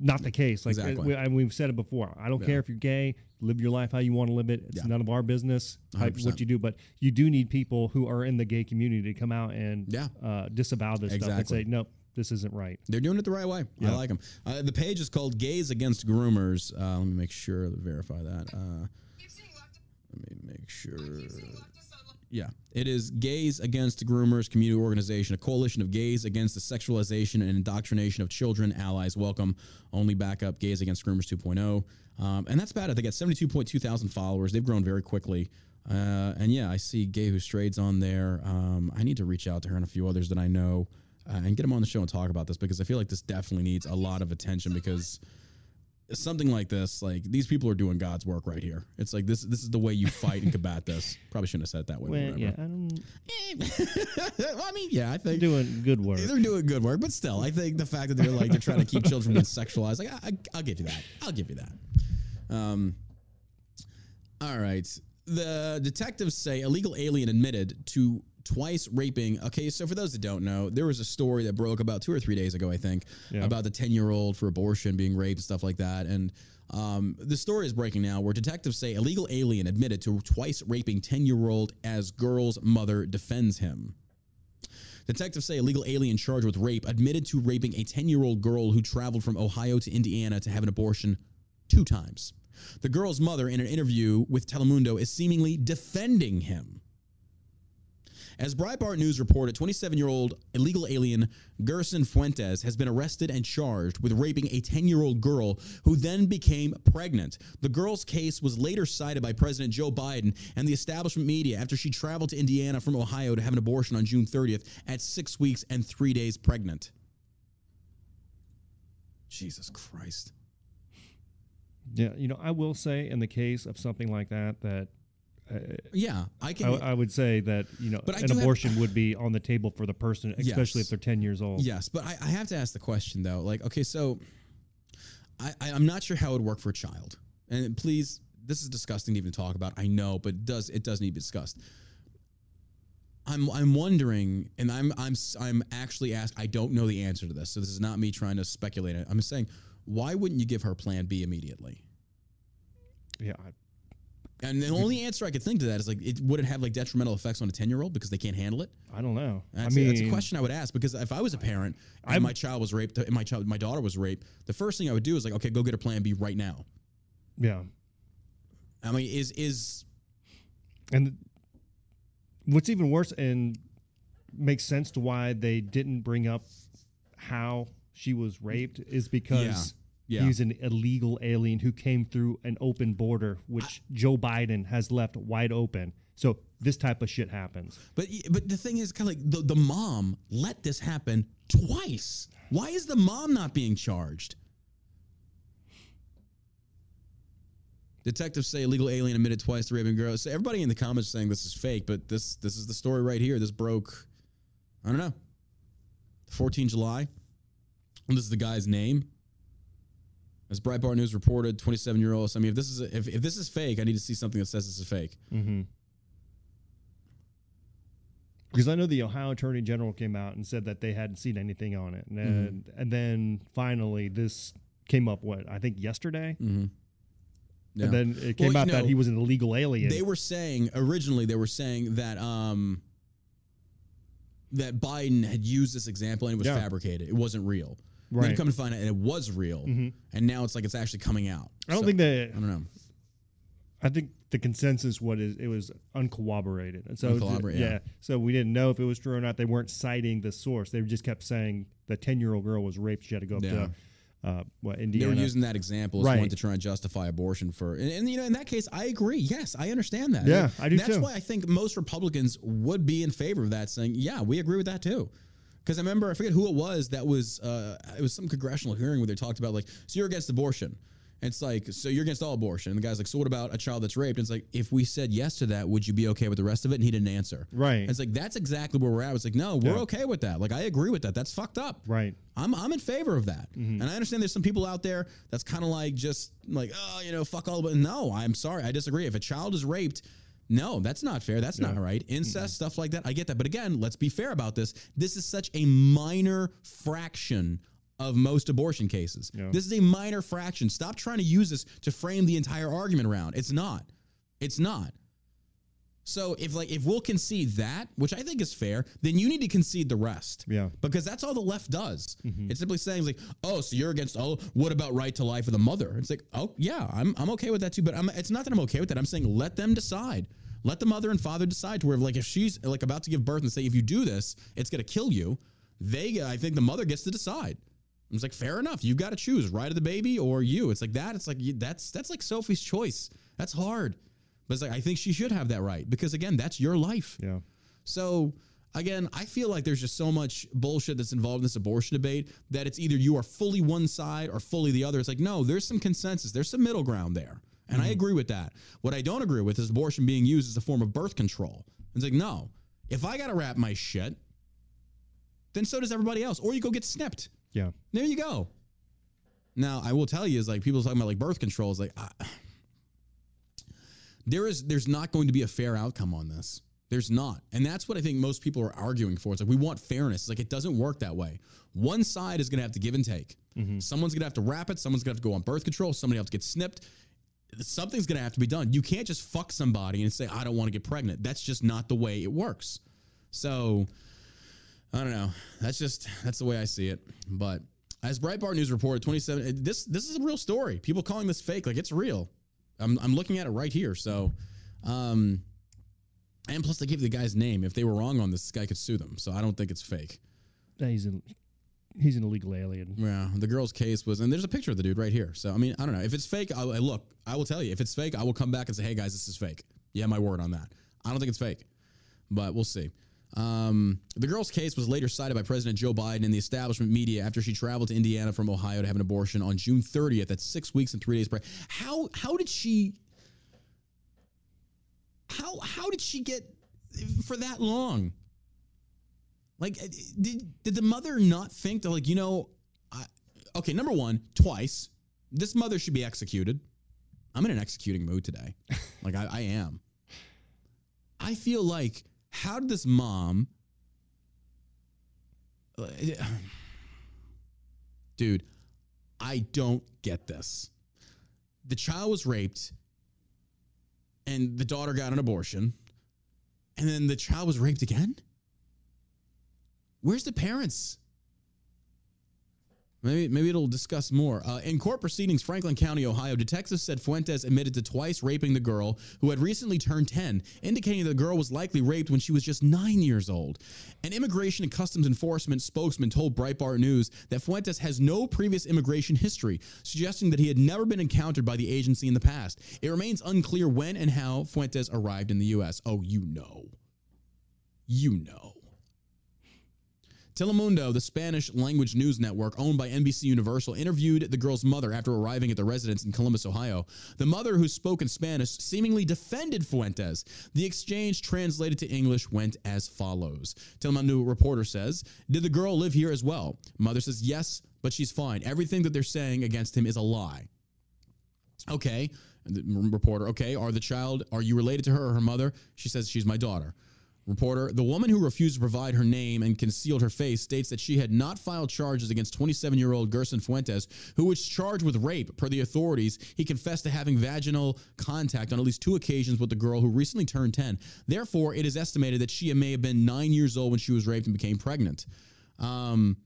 not the case. Like Exactly. we, and we've said it before. I don't Yeah. care if you're gay. Live your life how you want to live it. It's Yeah. none of our business how, 100%. what you do. But you do need people who are in the gay community to come out and Yeah. uh, disavow this stuff and say, nope, this isn't right. They're doing it the right way. I like them. Uh, the page is called Gays Against Groomers. Uh, let me make sure to verify that. Uh, keep seeing left- let me make sure. Yeah, it is Gays Against Groomers Community Organization, a coalition of gays against the sexualization and indoctrination of children. Allies welcome. Only backup Gays Against Groomers 2.0. Um, and that's bad. They got 72.2 thousand followers. They've grown very quickly. Uh, and yeah, I see Gay Who Strayed's on there. Um, I need to reach out to her and a few others that I know uh, and get them on the show and talk about this because I feel like this definitely needs a lot of attention because something like this, like these people are doing God's work right here. It's like this. This is the way you fight and combat this. [LAUGHS] Probably shouldn't have said it that way. Well, yeah, I'm [LAUGHS] well, I mean, yeah, I think they're doing good work. they're doing good work, but still, I think the fact that they're like they're trying to keep children from being sexualized, like I, I, will give you that. I'll give you that. Um, all right. The detectives say illegal alien admitted to twice raping. Okay, so for those that don't know, there was a story that broke about two or three days ago, I think, Yeah. about the ten-year-old for abortion being raped and stuff like that, and. Um, the story is breaking now where detectives say illegal alien admitted to twice raping 10 year old as girl's mother defends him. Detectives say a legal alien charged with rape admitted to raping a 10 year old girl who traveled from Ohio to Indiana to have an abortion two times. The girl's mother, in an interview with Telemundo, is seemingly defending him. As Breitbart News reported, 27 year old illegal alien Gerson Fuentes has been arrested and charged with raping a 10 year old girl who then became pregnant. The girl's case was later cited by President Joe Biden and the establishment media after she traveled to Indiana from Ohio to have an abortion on June 30th at six weeks and three days pregnant. Jesus Christ. Yeah, you know, I will say in the case of something like that, that Yeah, I I, can. I would say that you know But an do have- abortion would be on the table for the person, especially Yes. if they're ten years old. Yes, but I, I have to ask the question though. Like, okay, so I, I I'm not sure how it would work for a child. And please, this is disgusting to even talk about. I know, but it does it does need to be discussed. I'm I'm wondering, and I'm I'm I'm actually asked. I don't know the answer to this, so this is not me trying to speculate. I'm just saying, why wouldn't you give her Plan B immediately? yeah, I- And the only answer I could think to that is like, it would it have like detrimental effects on a ten year old because they can't handle it? I don't know. That's, I mean, that's a question I would ask because if I was a parent and I'm- my child was raped, and my child, my daughter was raped, the first thing I would do is like, okay, go get a plan B right now. Yeah, I mean, is is and what's even worse and makes sense to why they didn't bring up how she was raped is because Yeah, he's an illegal alien who came through an open border, which Joe Biden has left wide open. So this type of shit happens. but but the thing is kind of like the the mom let this happen twice. Why is the mom not being charged? Detectives say illegal alien admitted twice to raping girls. So everybody in the comments is saying this is fake, but this this is the story right here. This broke, I don't know, 14 July. And this is the guy's name. As Breitbart News reported, 27 year old. I mean, if this is if, if this is fake, I need to see something that says this is fake. Mm-hmm. Because I know the Ohio Attorney General came out and said that they hadn't seen anything on it, and then, and then finally this came up. What I think yesterday, Mm-hmm. Yeah. and then it came Well, out you that he was an illegal alien. They were saying originally they were saying that um that Biden had used this example and it was Yeah. fabricated. It wasn't real. Then Right. you come to find out and it was real, Mhm. and now it's like it's actually coming out. I don't So, think that. I don't know. I think the consensus what is it was uncorroborated. And so Uncorroborated, yeah. So we didn't know if it was true or not. They weren't citing the source. They just kept saying the ten year old girl was raped. She had to go up Yeah. to uh, what They were using that example as Right. one to try and justify abortion for, and, and you know, in that case, I agree. Yes, I understand that. Yeah, I do That's too. why I think most Republicans would be in favor of that, saying, "Yeah, we agree with that too." Because I remember, I forget who it was that was, uh, it was some congressional hearing where they talked about like, so you're against abortion. And it's like, so you're against all abortion. And the guy's like, so what about a child that's raped? And it's like, if we said yes to that, would you be okay with the rest of it? And he didn't answer. Right. And it's like that's exactly where we're at. It's like, no, we're Yeah. okay with that. Like I agree with that. That's fucked up. right. I'm I'm in favor of that. Mm-hmm. And I understand there's some people out there that's kind of like just like, oh, you know, fuck all but no, I'm sorry. I disagree. If a child is raped, no, that's not fair. That's not right. Incest, stuff like that. I get that. But again, let's be fair about this. This is such a minor fraction of most abortion cases. Yeah. This is a minor fraction. Stop trying to use this to frame the entire argument around. It's not. It's not. So if like if we'll concede that, which I think is fair, then you need to concede the rest. Yeah. Because that's all the left does. Mm-hmm. It's simply saying like, oh, so you're against oh, what about right to life of the mother? It's like, oh yeah, I'm I'm okay with that too. But I'm it's not that I'm okay with that. I'm saying let them decide. Let the mother and father decide to where like if she's like about to give birth and say if you do this, it's gonna kill you. They uh, I think the mother gets to decide. It's like fair enough. You got to choose right of the baby or you. It's like that. It's like that's that's like Sophie's choice. That's hard. But it's like I think she should have that right because again, that's your life. Yeah. So again, I feel like there's just so much bullshit that's involved in this abortion debate that it's either you are fully one side or fully the other. It's like, no, there's some consensus, there's some middle ground there. And I mm-hmm. agree with that. What I don't agree with is abortion being used as a form of birth control. It's like, no, if I got to wrap my shit, then so does everybody else. Or you go get snipped. Yeah. There you go. Now, I will tell you is like people talking about like birth control is like I, there is there's not going to be a fair outcome on this. There's not. And that's what I think most people are arguing for. It's like we want fairness. It's like it doesn't work that way. One side is going to have to give and take. Mm-hmm. Someone's going to have to wrap it, someone's going to have to go on birth control, somebody have to get snipped. Something's going to have to be done. You can't just fuck somebody and say I don't want to get pregnant. That's just not the way it works. So, I don't know. That's just that's the way I see it. But as Breitbart News reported, 27. This this is a real story. People calling this fake, like it's real. I'm I'm looking at it right here. So, um, and plus they gave the guy's name. If they were wrong on this, this guy could sue them. So I don't think it's fake. Yeah, He's an he's an illegal alien. Yeah, the girl's case was, and there's a picture of the dude right here. So I mean, I don't know if it's fake. I, I look, I will tell you if it's fake. I will come back and say, hey guys, this is fake. Yeah, my word on that. I don't think it's fake, but we'll see. Um, the girl's case was later cited by President Joe Biden and the establishment media after she traveled to Indiana from Ohio to have an abortion on June 30th. That's six weeks and three days. Pre- how how did she? How how did she get for that long? Like, uh, did did the mother not think that like you know, I, okay, number one, twice, this mother should be executed. I'm in an executing mood today, [LAUGHS] like I, I am. I feel like how did this mom, [SIGHS] dude? I don't get this. The child was raped, and the daughter got an abortion, and then the child was raped again. Where's the parents? Maybe, maybe it'll discuss more. Uh, in court proceedings, Franklin County, Ohio, detectives said Fuentes admitted to twice raping the girl who had recently turned 10, indicating the girl was likely raped when she was just nine years old. An Immigration and Customs Enforcement spokesman told Breitbart News that Fuentes has no previous immigration history, suggesting that he had never been encountered by the agency in the past. It remains unclear when and how Fuentes arrived in the U.S. Oh, you know. You know. Telemundo, the Spanish language news network owned by NBC Universal, interviewed the girl's mother after arriving at the residence in Columbus, Ohio. The mother, who spoke in Spanish, seemingly defended Fuentes. The exchange translated to English went as follows. Telemundo reporter says, Did the girl live here as well? Mother says, Yes, but she's fine. Everything that they're saying against him is a lie. Okay. The reporter, okay, are the child, are you related to her or her mother? She says she's my daughter. Reporter, the woman who refused to provide her name and concealed her face states that she had not filed charges against 27 year old Gerson Fuentes, who was charged with rape. Per the authorities, he confessed to having vaginal contact on at least two occasions with the girl who recently turned 10. Therefore, it is estimated that she may have been nine years old when she was raped and became pregnant. Um,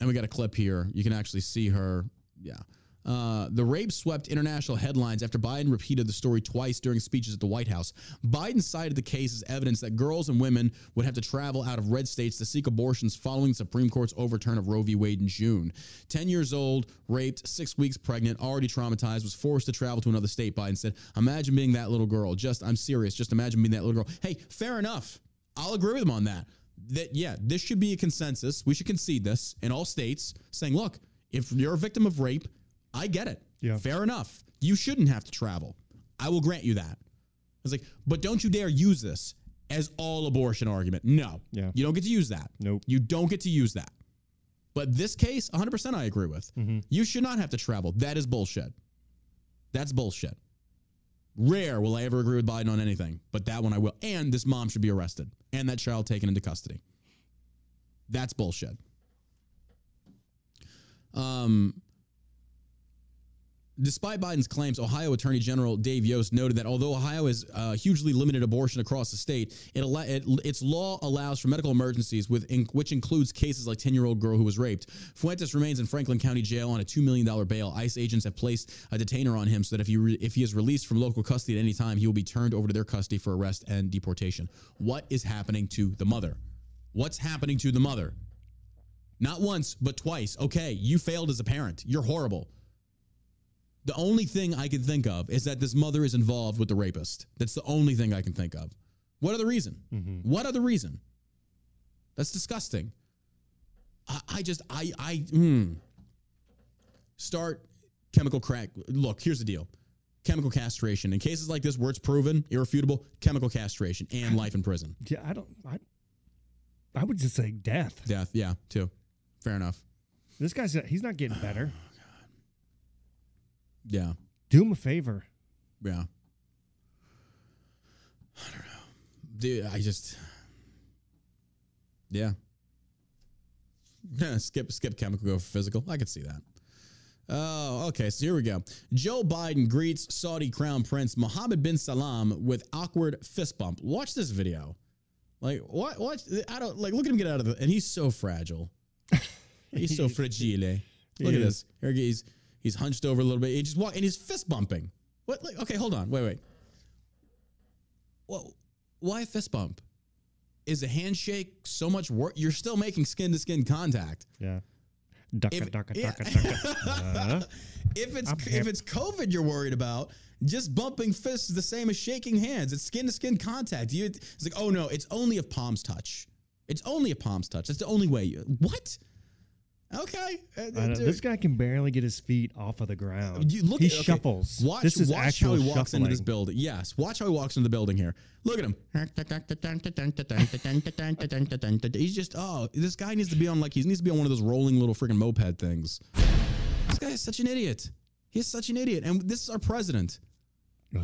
and we got a clip here. You can actually see her. Yeah. Uh, the rape swept international headlines after Biden repeated the story twice during speeches at the White House. Biden cited the case as evidence that girls and women would have to travel out of red states to seek abortions following the Supreme Court's overturn of Roe v. Wade in June. 10 years old, raped, six weeks pregnant, already traumatized, was forced to travel to another state. Biden said, Imagine being that little girl. Just, I'm serious. Just imagine being that little girl. Hey, fair enough. I'll agree with him on that. That, yeah, this should be a consensus. We should concede this in all states saying, look, if you're a victim of rape, I get it. Yeah. Fair enough. You shouldn't have to travel. I will grant you that. I was like, but don't you dare use this as all abortion argument. No. Yeah. You don't get to use that. Nope. You don't get to use that. But this case, 100% I agree with. You should not have to travel. That is bullshit. That's bullshit. Rare will I ever agree with Biden on anything, but that one I will. And this mom should be arrested and that child taken into custody. That's bullshit. Um, Despite Biden's claims, Ohio Attorney General Dave Yost noted that although Ohio has uh, hugely limited abortion across the state, it, al- it its law allows for medical emergencies, with in, which includes cases like ten-year-old girl who was raped. Fuentes remains in Franklin County Jail on a two million dollar bail. ICE agents have placed a detainer on him so that if he re- if he is released from local custody at any time, he will be turned over to their custody for arrest and deportation. What is happening to the mother? What's happening to the mother? Not once, but twice. Okay, you failed as a parent. You're horrible. The only thing I can think of is that this mother is involved with the rapist. That's the only thing I can think of. What other reason? What other reason? That's disgusting. I, I just I I mm. start chemical crack. Look, here's the deal. Chemical castration. In cases like this where it's proven, irrefutable, chemical castration and life in prison. Yeah, I don't. I, I would just say death. Death, yeah, too. Fair enough. This guy's he's not getting better. Yeah. Do him a favor. Yeah. I don't know. Dude, I just Yeah. [LAUGHS] Skip skip chemical, go for physical. I could see that. Oh, okay. So here we go. Joe Biden greets Saudi Crown Prince Mohammed bin Salman with awkward fist bump. Watch this video. Like what? What? I don't like. Look at him get out of the. And he's so fragile. [LAUGHS] He's so fragile. Look He at is. this. Here he's he's hunched over a little bit. He just walk and he's fist bumping. What? Like, okay, hold on. Wait, wait. Well, why a fist bump? Is a handshake so much work? You're still making skin to skin contact. Yeah. Ducka, If- ducka, yeah. ducka, ducka. [LAUGHS] Uh, If it's I'm if hip. it's COVID you're worried about, just bumping fists is the same as shaking hands. It's skin to skin contact. You, it's like, oh no, it's only if palms touch. It's only a palms touch. That's the only way. You, what? Okay. Uh, this guy can barely get his feet off of the ground. You look he at, okay, shuffles. Watch, this is watch how he walks into this building. Yes, watch how he walks into the building here. Look at him. He's just oh, this guy needs to be on like he needs to be on one of those rolling little freaking moped things. This guy is such an idiot. He's such an idiot, and this is our president. Oh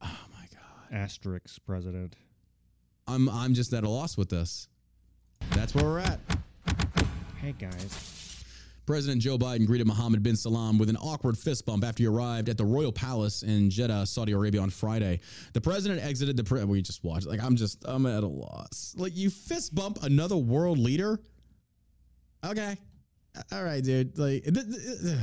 my god, Asterix president. I'm I'm just at a loss with this. That's where we're at. Hey guys. President Joe Biden greeted Mohammed bin Salman with an awkward fist bump after he arrived at the royal palace in Jeddah, Saudi Arabia on Friday. The president exited the. Pre- we just watched. Like I'm just. I'm at a loss. Like you fist bump another world leader. Okay, all right, dude. Like. th- th-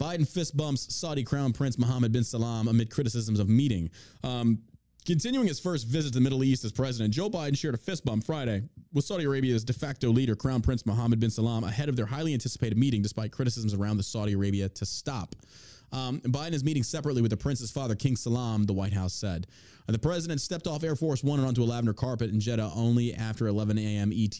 Biden fist bumps Saudi Crown Prince Mohammed bin Salman amid criticisms of meeting. Um, continuing his first visit to the Middle East as president, Joe Biden shared a fist bump Friday with Saudi Arabia's de facto leader, Crown Prince Mohammed bin Salman, ahead of their highly anticipated meeting, despite criticisms around the Saudi Arabia to stop. Um, Biden is meeting separately with the prince's father, King Salman, the White House said. The president stepped off Air Force One and onto a lavender carpet in Jeddah only after 11 a.m. ET,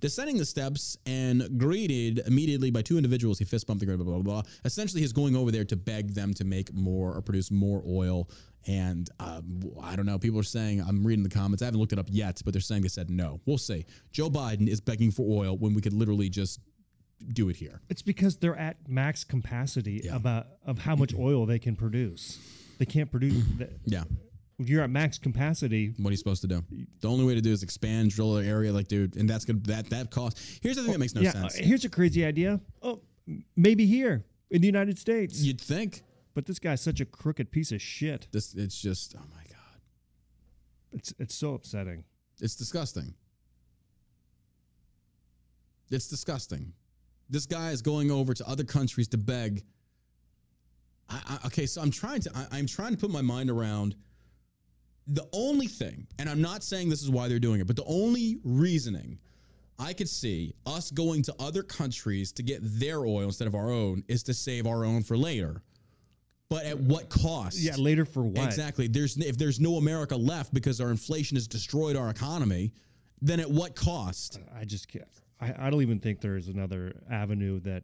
descending the steps and greeted immediately by two individuals. He fist bumped the blah, blah, blah, blah. Essentially, he's going over there to beg them to make more or produce more oil. And um, I don't know. People are saying, I'm reading the comments. I haven't looked it up yet, but they're saying they said no. We'll see. Joe Biden is begging for oil when we could literally just do it here. It's because they're at max capacity Yeah. about of how much oil they can produce. They can't produce. [CLEARS THROAT] The, Yeah. you're at max capacity. What are you supposed to do? The only way to do is expand, drill an area, like dude, and that's good. That that cost. Here's the thing that makes no yeah, sense. uh, here's a crazy idea. Oh, maybe here in the United States. You'd think but this guy's such a crooked piece of shit. this. It's just oh my god, It's it's so upsetting. it's disgusting. It's disgusting. This guy is going over to other countries to beg. I, I, okay, so I'm trying to. I, I'm trying to put my mind around. The only thing, and I'm not saying this is why they're doing it, but the only reasoning I could see us going to other countries to get their oil instead of our own is to save our own for later. But at what cost? Yeah, later for what? Exactly. There's if there's no America left because our inflation has destroyed our economy, then at what cost? I just can't. I, I don't even think there's another avenue that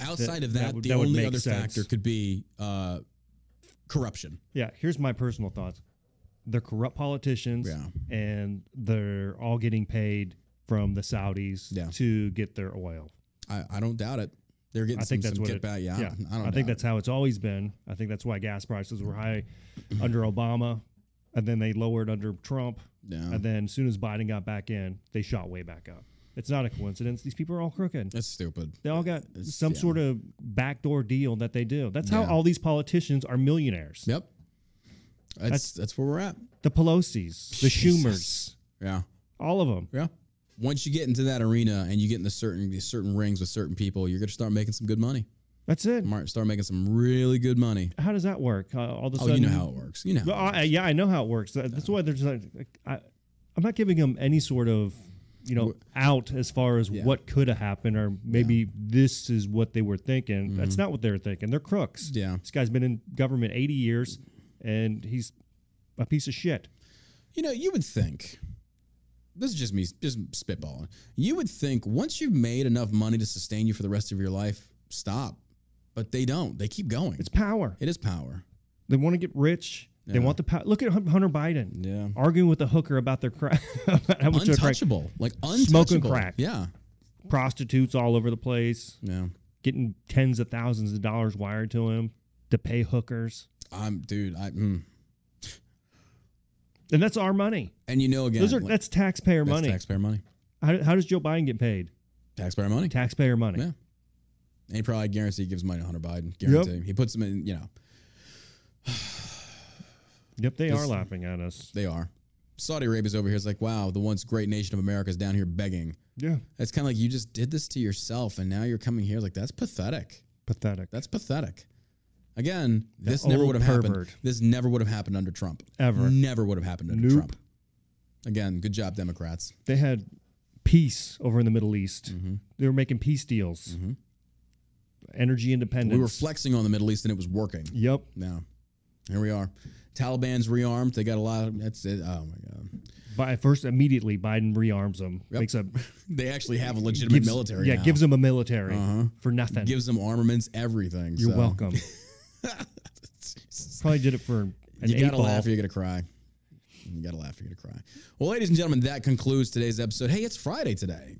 Outside of that that, would- the that only other sense. factor could be uh, corruption. Yeah, here's my personal thoughts. They're corrupt politicians, Yeah. and they're all getting paid from the Saudis Yeah. to get their oil. I, I don't doubt it. They're getting I think some, that's some what get it, back. Yeah, yeah. I don't. I think that's how it's always been. I think that's why gas prices were high [CLEARS THROAT] under Obama, and then they lowered under Trump. Yeah, and then as soon as Biden got back in, they shot way back up. It's not a coincidence. These people are all crooked. that's stupid. They all got It's- some yeah. sort of backdoor deal that they do. That's how all these politicians are millionaires. Yep. That's that's where we're at. The Pelosi's, the Schumers, Yeah, all of them. yeah. Once you get into that arena and you get into certain these certain rings with certain people, you're gonna start making some good money. That's it. Start making some really good money. How does that work? Uh, all of a sudden, Oh, you know how it works. You know. How Well, it I, yeah, I know how it works. That- That's why there's like, like, I, I'm not giving them any sort of you know out as far as Yeah. what could have happened or maybe this is what they were thinking. That's not what they were thinking. They're crooks. Mm-hmm. Yeah. This guy's been in government 80 years, and he's a piece of shit. You know, you would think this is just me, just spitballing. You would think once you've made enough money to sustain you for the rest of your life, stop. But they don't. They keep going. It's power. it is power. They want to get rich. They want the power. Look at Hunter Biden. Yeah. Arguing with a hooker about their crack. [LAUGHS] about how much their crack- Untouchable. Like untouchable. Smoking crack. Yeah. Prostitutes all over the place. Yeah. Getting tens of thousands of dollars wired to him to pay hookers. I'm dude, I mm. And that's our money. and you know again Those are like, that's taxpayer that's money. taxpayer money. How, how does Joe Biden get paid? Taxpayer money. Taxpayer money. Yeah. And he probably guarantee he gives money to Hunter Biden. Guarantee. He puts them in, you know, [SIGHS] Yep, they are laughing at us. they are. Saudi Arabia's over here. It's like, wow, the once great nation of America is down here begging. Yeah. It's kind of like you just did this to yourself and now you're coming here. Like, that's pathetic. Pathetic. That's pathetic. Again, this never would have happened. This never would have happened under Trump. Ever. Never would have happened under Nope. Trump. Again, good job, Democrats. They had peace over in the Middle East. Mm-hmm. They were making peace deals. Energy independence. We were flexing on the Middle East and it was working. Yep. Now, here we are. Taliban's rearmed. They got a lot of that's it. Oh my god. By first, immediately Biden rearms them. Yep. Makes a [LAUGHS] They actually have a legitimate gives, military. Yeah, now. gives them a military Uh-huh. for nothing. gives them armaments, everything. You're so. welcome. [LAUGHS] Probably did it for an You eight gotta ball. laugh or you're gonna cry. You gotta laugh or you're gonna cry. Well, ladies and gentlemen, that concludes today's episode. Hey, it's Friday today.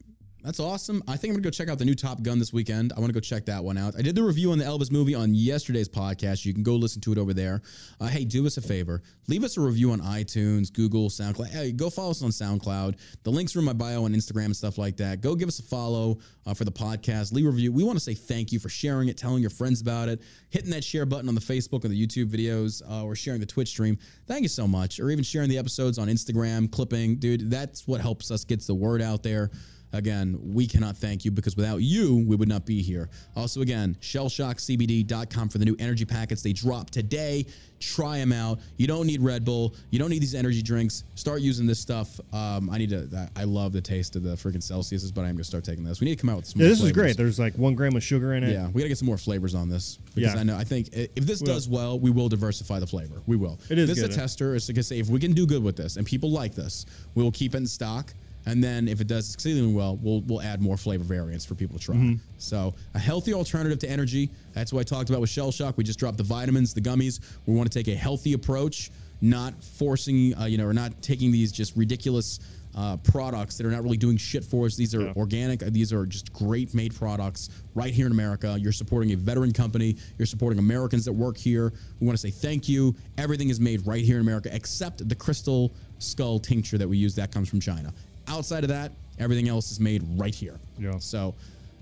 That's awesome. I think I'm gonna go check out the new Top Gun this weekend. I want to go check that one out. I did the review on the Elvis movie on yesterday's podcast. You can go listen to it over there. Uh, hey, do us a favor. Leave us a review on iTunes, Google, SoundCloud. Hey, go follow us on SoundCloud. The links are in my bio on Instagram and stuff like that. Go give us a follow uh, for the podcast. Leave a review. We want to say thank you for sharing it, telling your friends about it, hitting that share button on the Facebook or the YouTube videos, uh, or sharing the Twitch stream. Thank you so much. Or even sharing the episodes on Instagram, clipping. Dude, that's what helps us get the word out there. Again, we cannot thank you because without you, we would not be here. Also, again, shellshockcbd.com for the new energy packets. They drop today. Try them out. You don't need Red Bull. You don't need these energy drinks. Start using this stuff. Um, I need to, I love the taste of the freaking Celsius, but I'm going to start taking this. We need to come out with some Yeah, more this is great. There's like one gram of sugar in it. Yeah, we got to get some more flavors on this because Yeah. I know I think if this Well- does well, we will diversify the flavor. We will. It is This good. is a tester. It's like I say, if we can do good with this and people like this, we will keep it in stock. And then if it does exceedingly well, we'll we'll add more flavor variants for people to try. Mm-hmm. So a healthy alternative to energy. That's what I talked about with Shell Shock. We just dropped the vitamins, the gummies. We want to take a healthy approach, not forcing, uh, you know, or not taking these just ridiculous uh, products that are not really doing shit for us. These are Yeah. organic. These are just great made products right here in America. You're supporting a veteran company. You're supporting Americans that work here. We want to say thank you. Everything is made right here in America except the crystal skull tincture that we use. That comes from China. Outside of that, everything else is made right here. Yeah. So,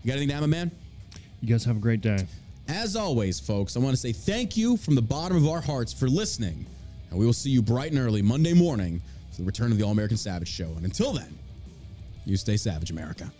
you got anything to add, my man? You guys have a great day. As always, folks, I want to say thank you from the bottom of our hearts for listening. And we will see you bright and early Monday morning for the return of the All American Savage Show. And until then, you stay savage, America.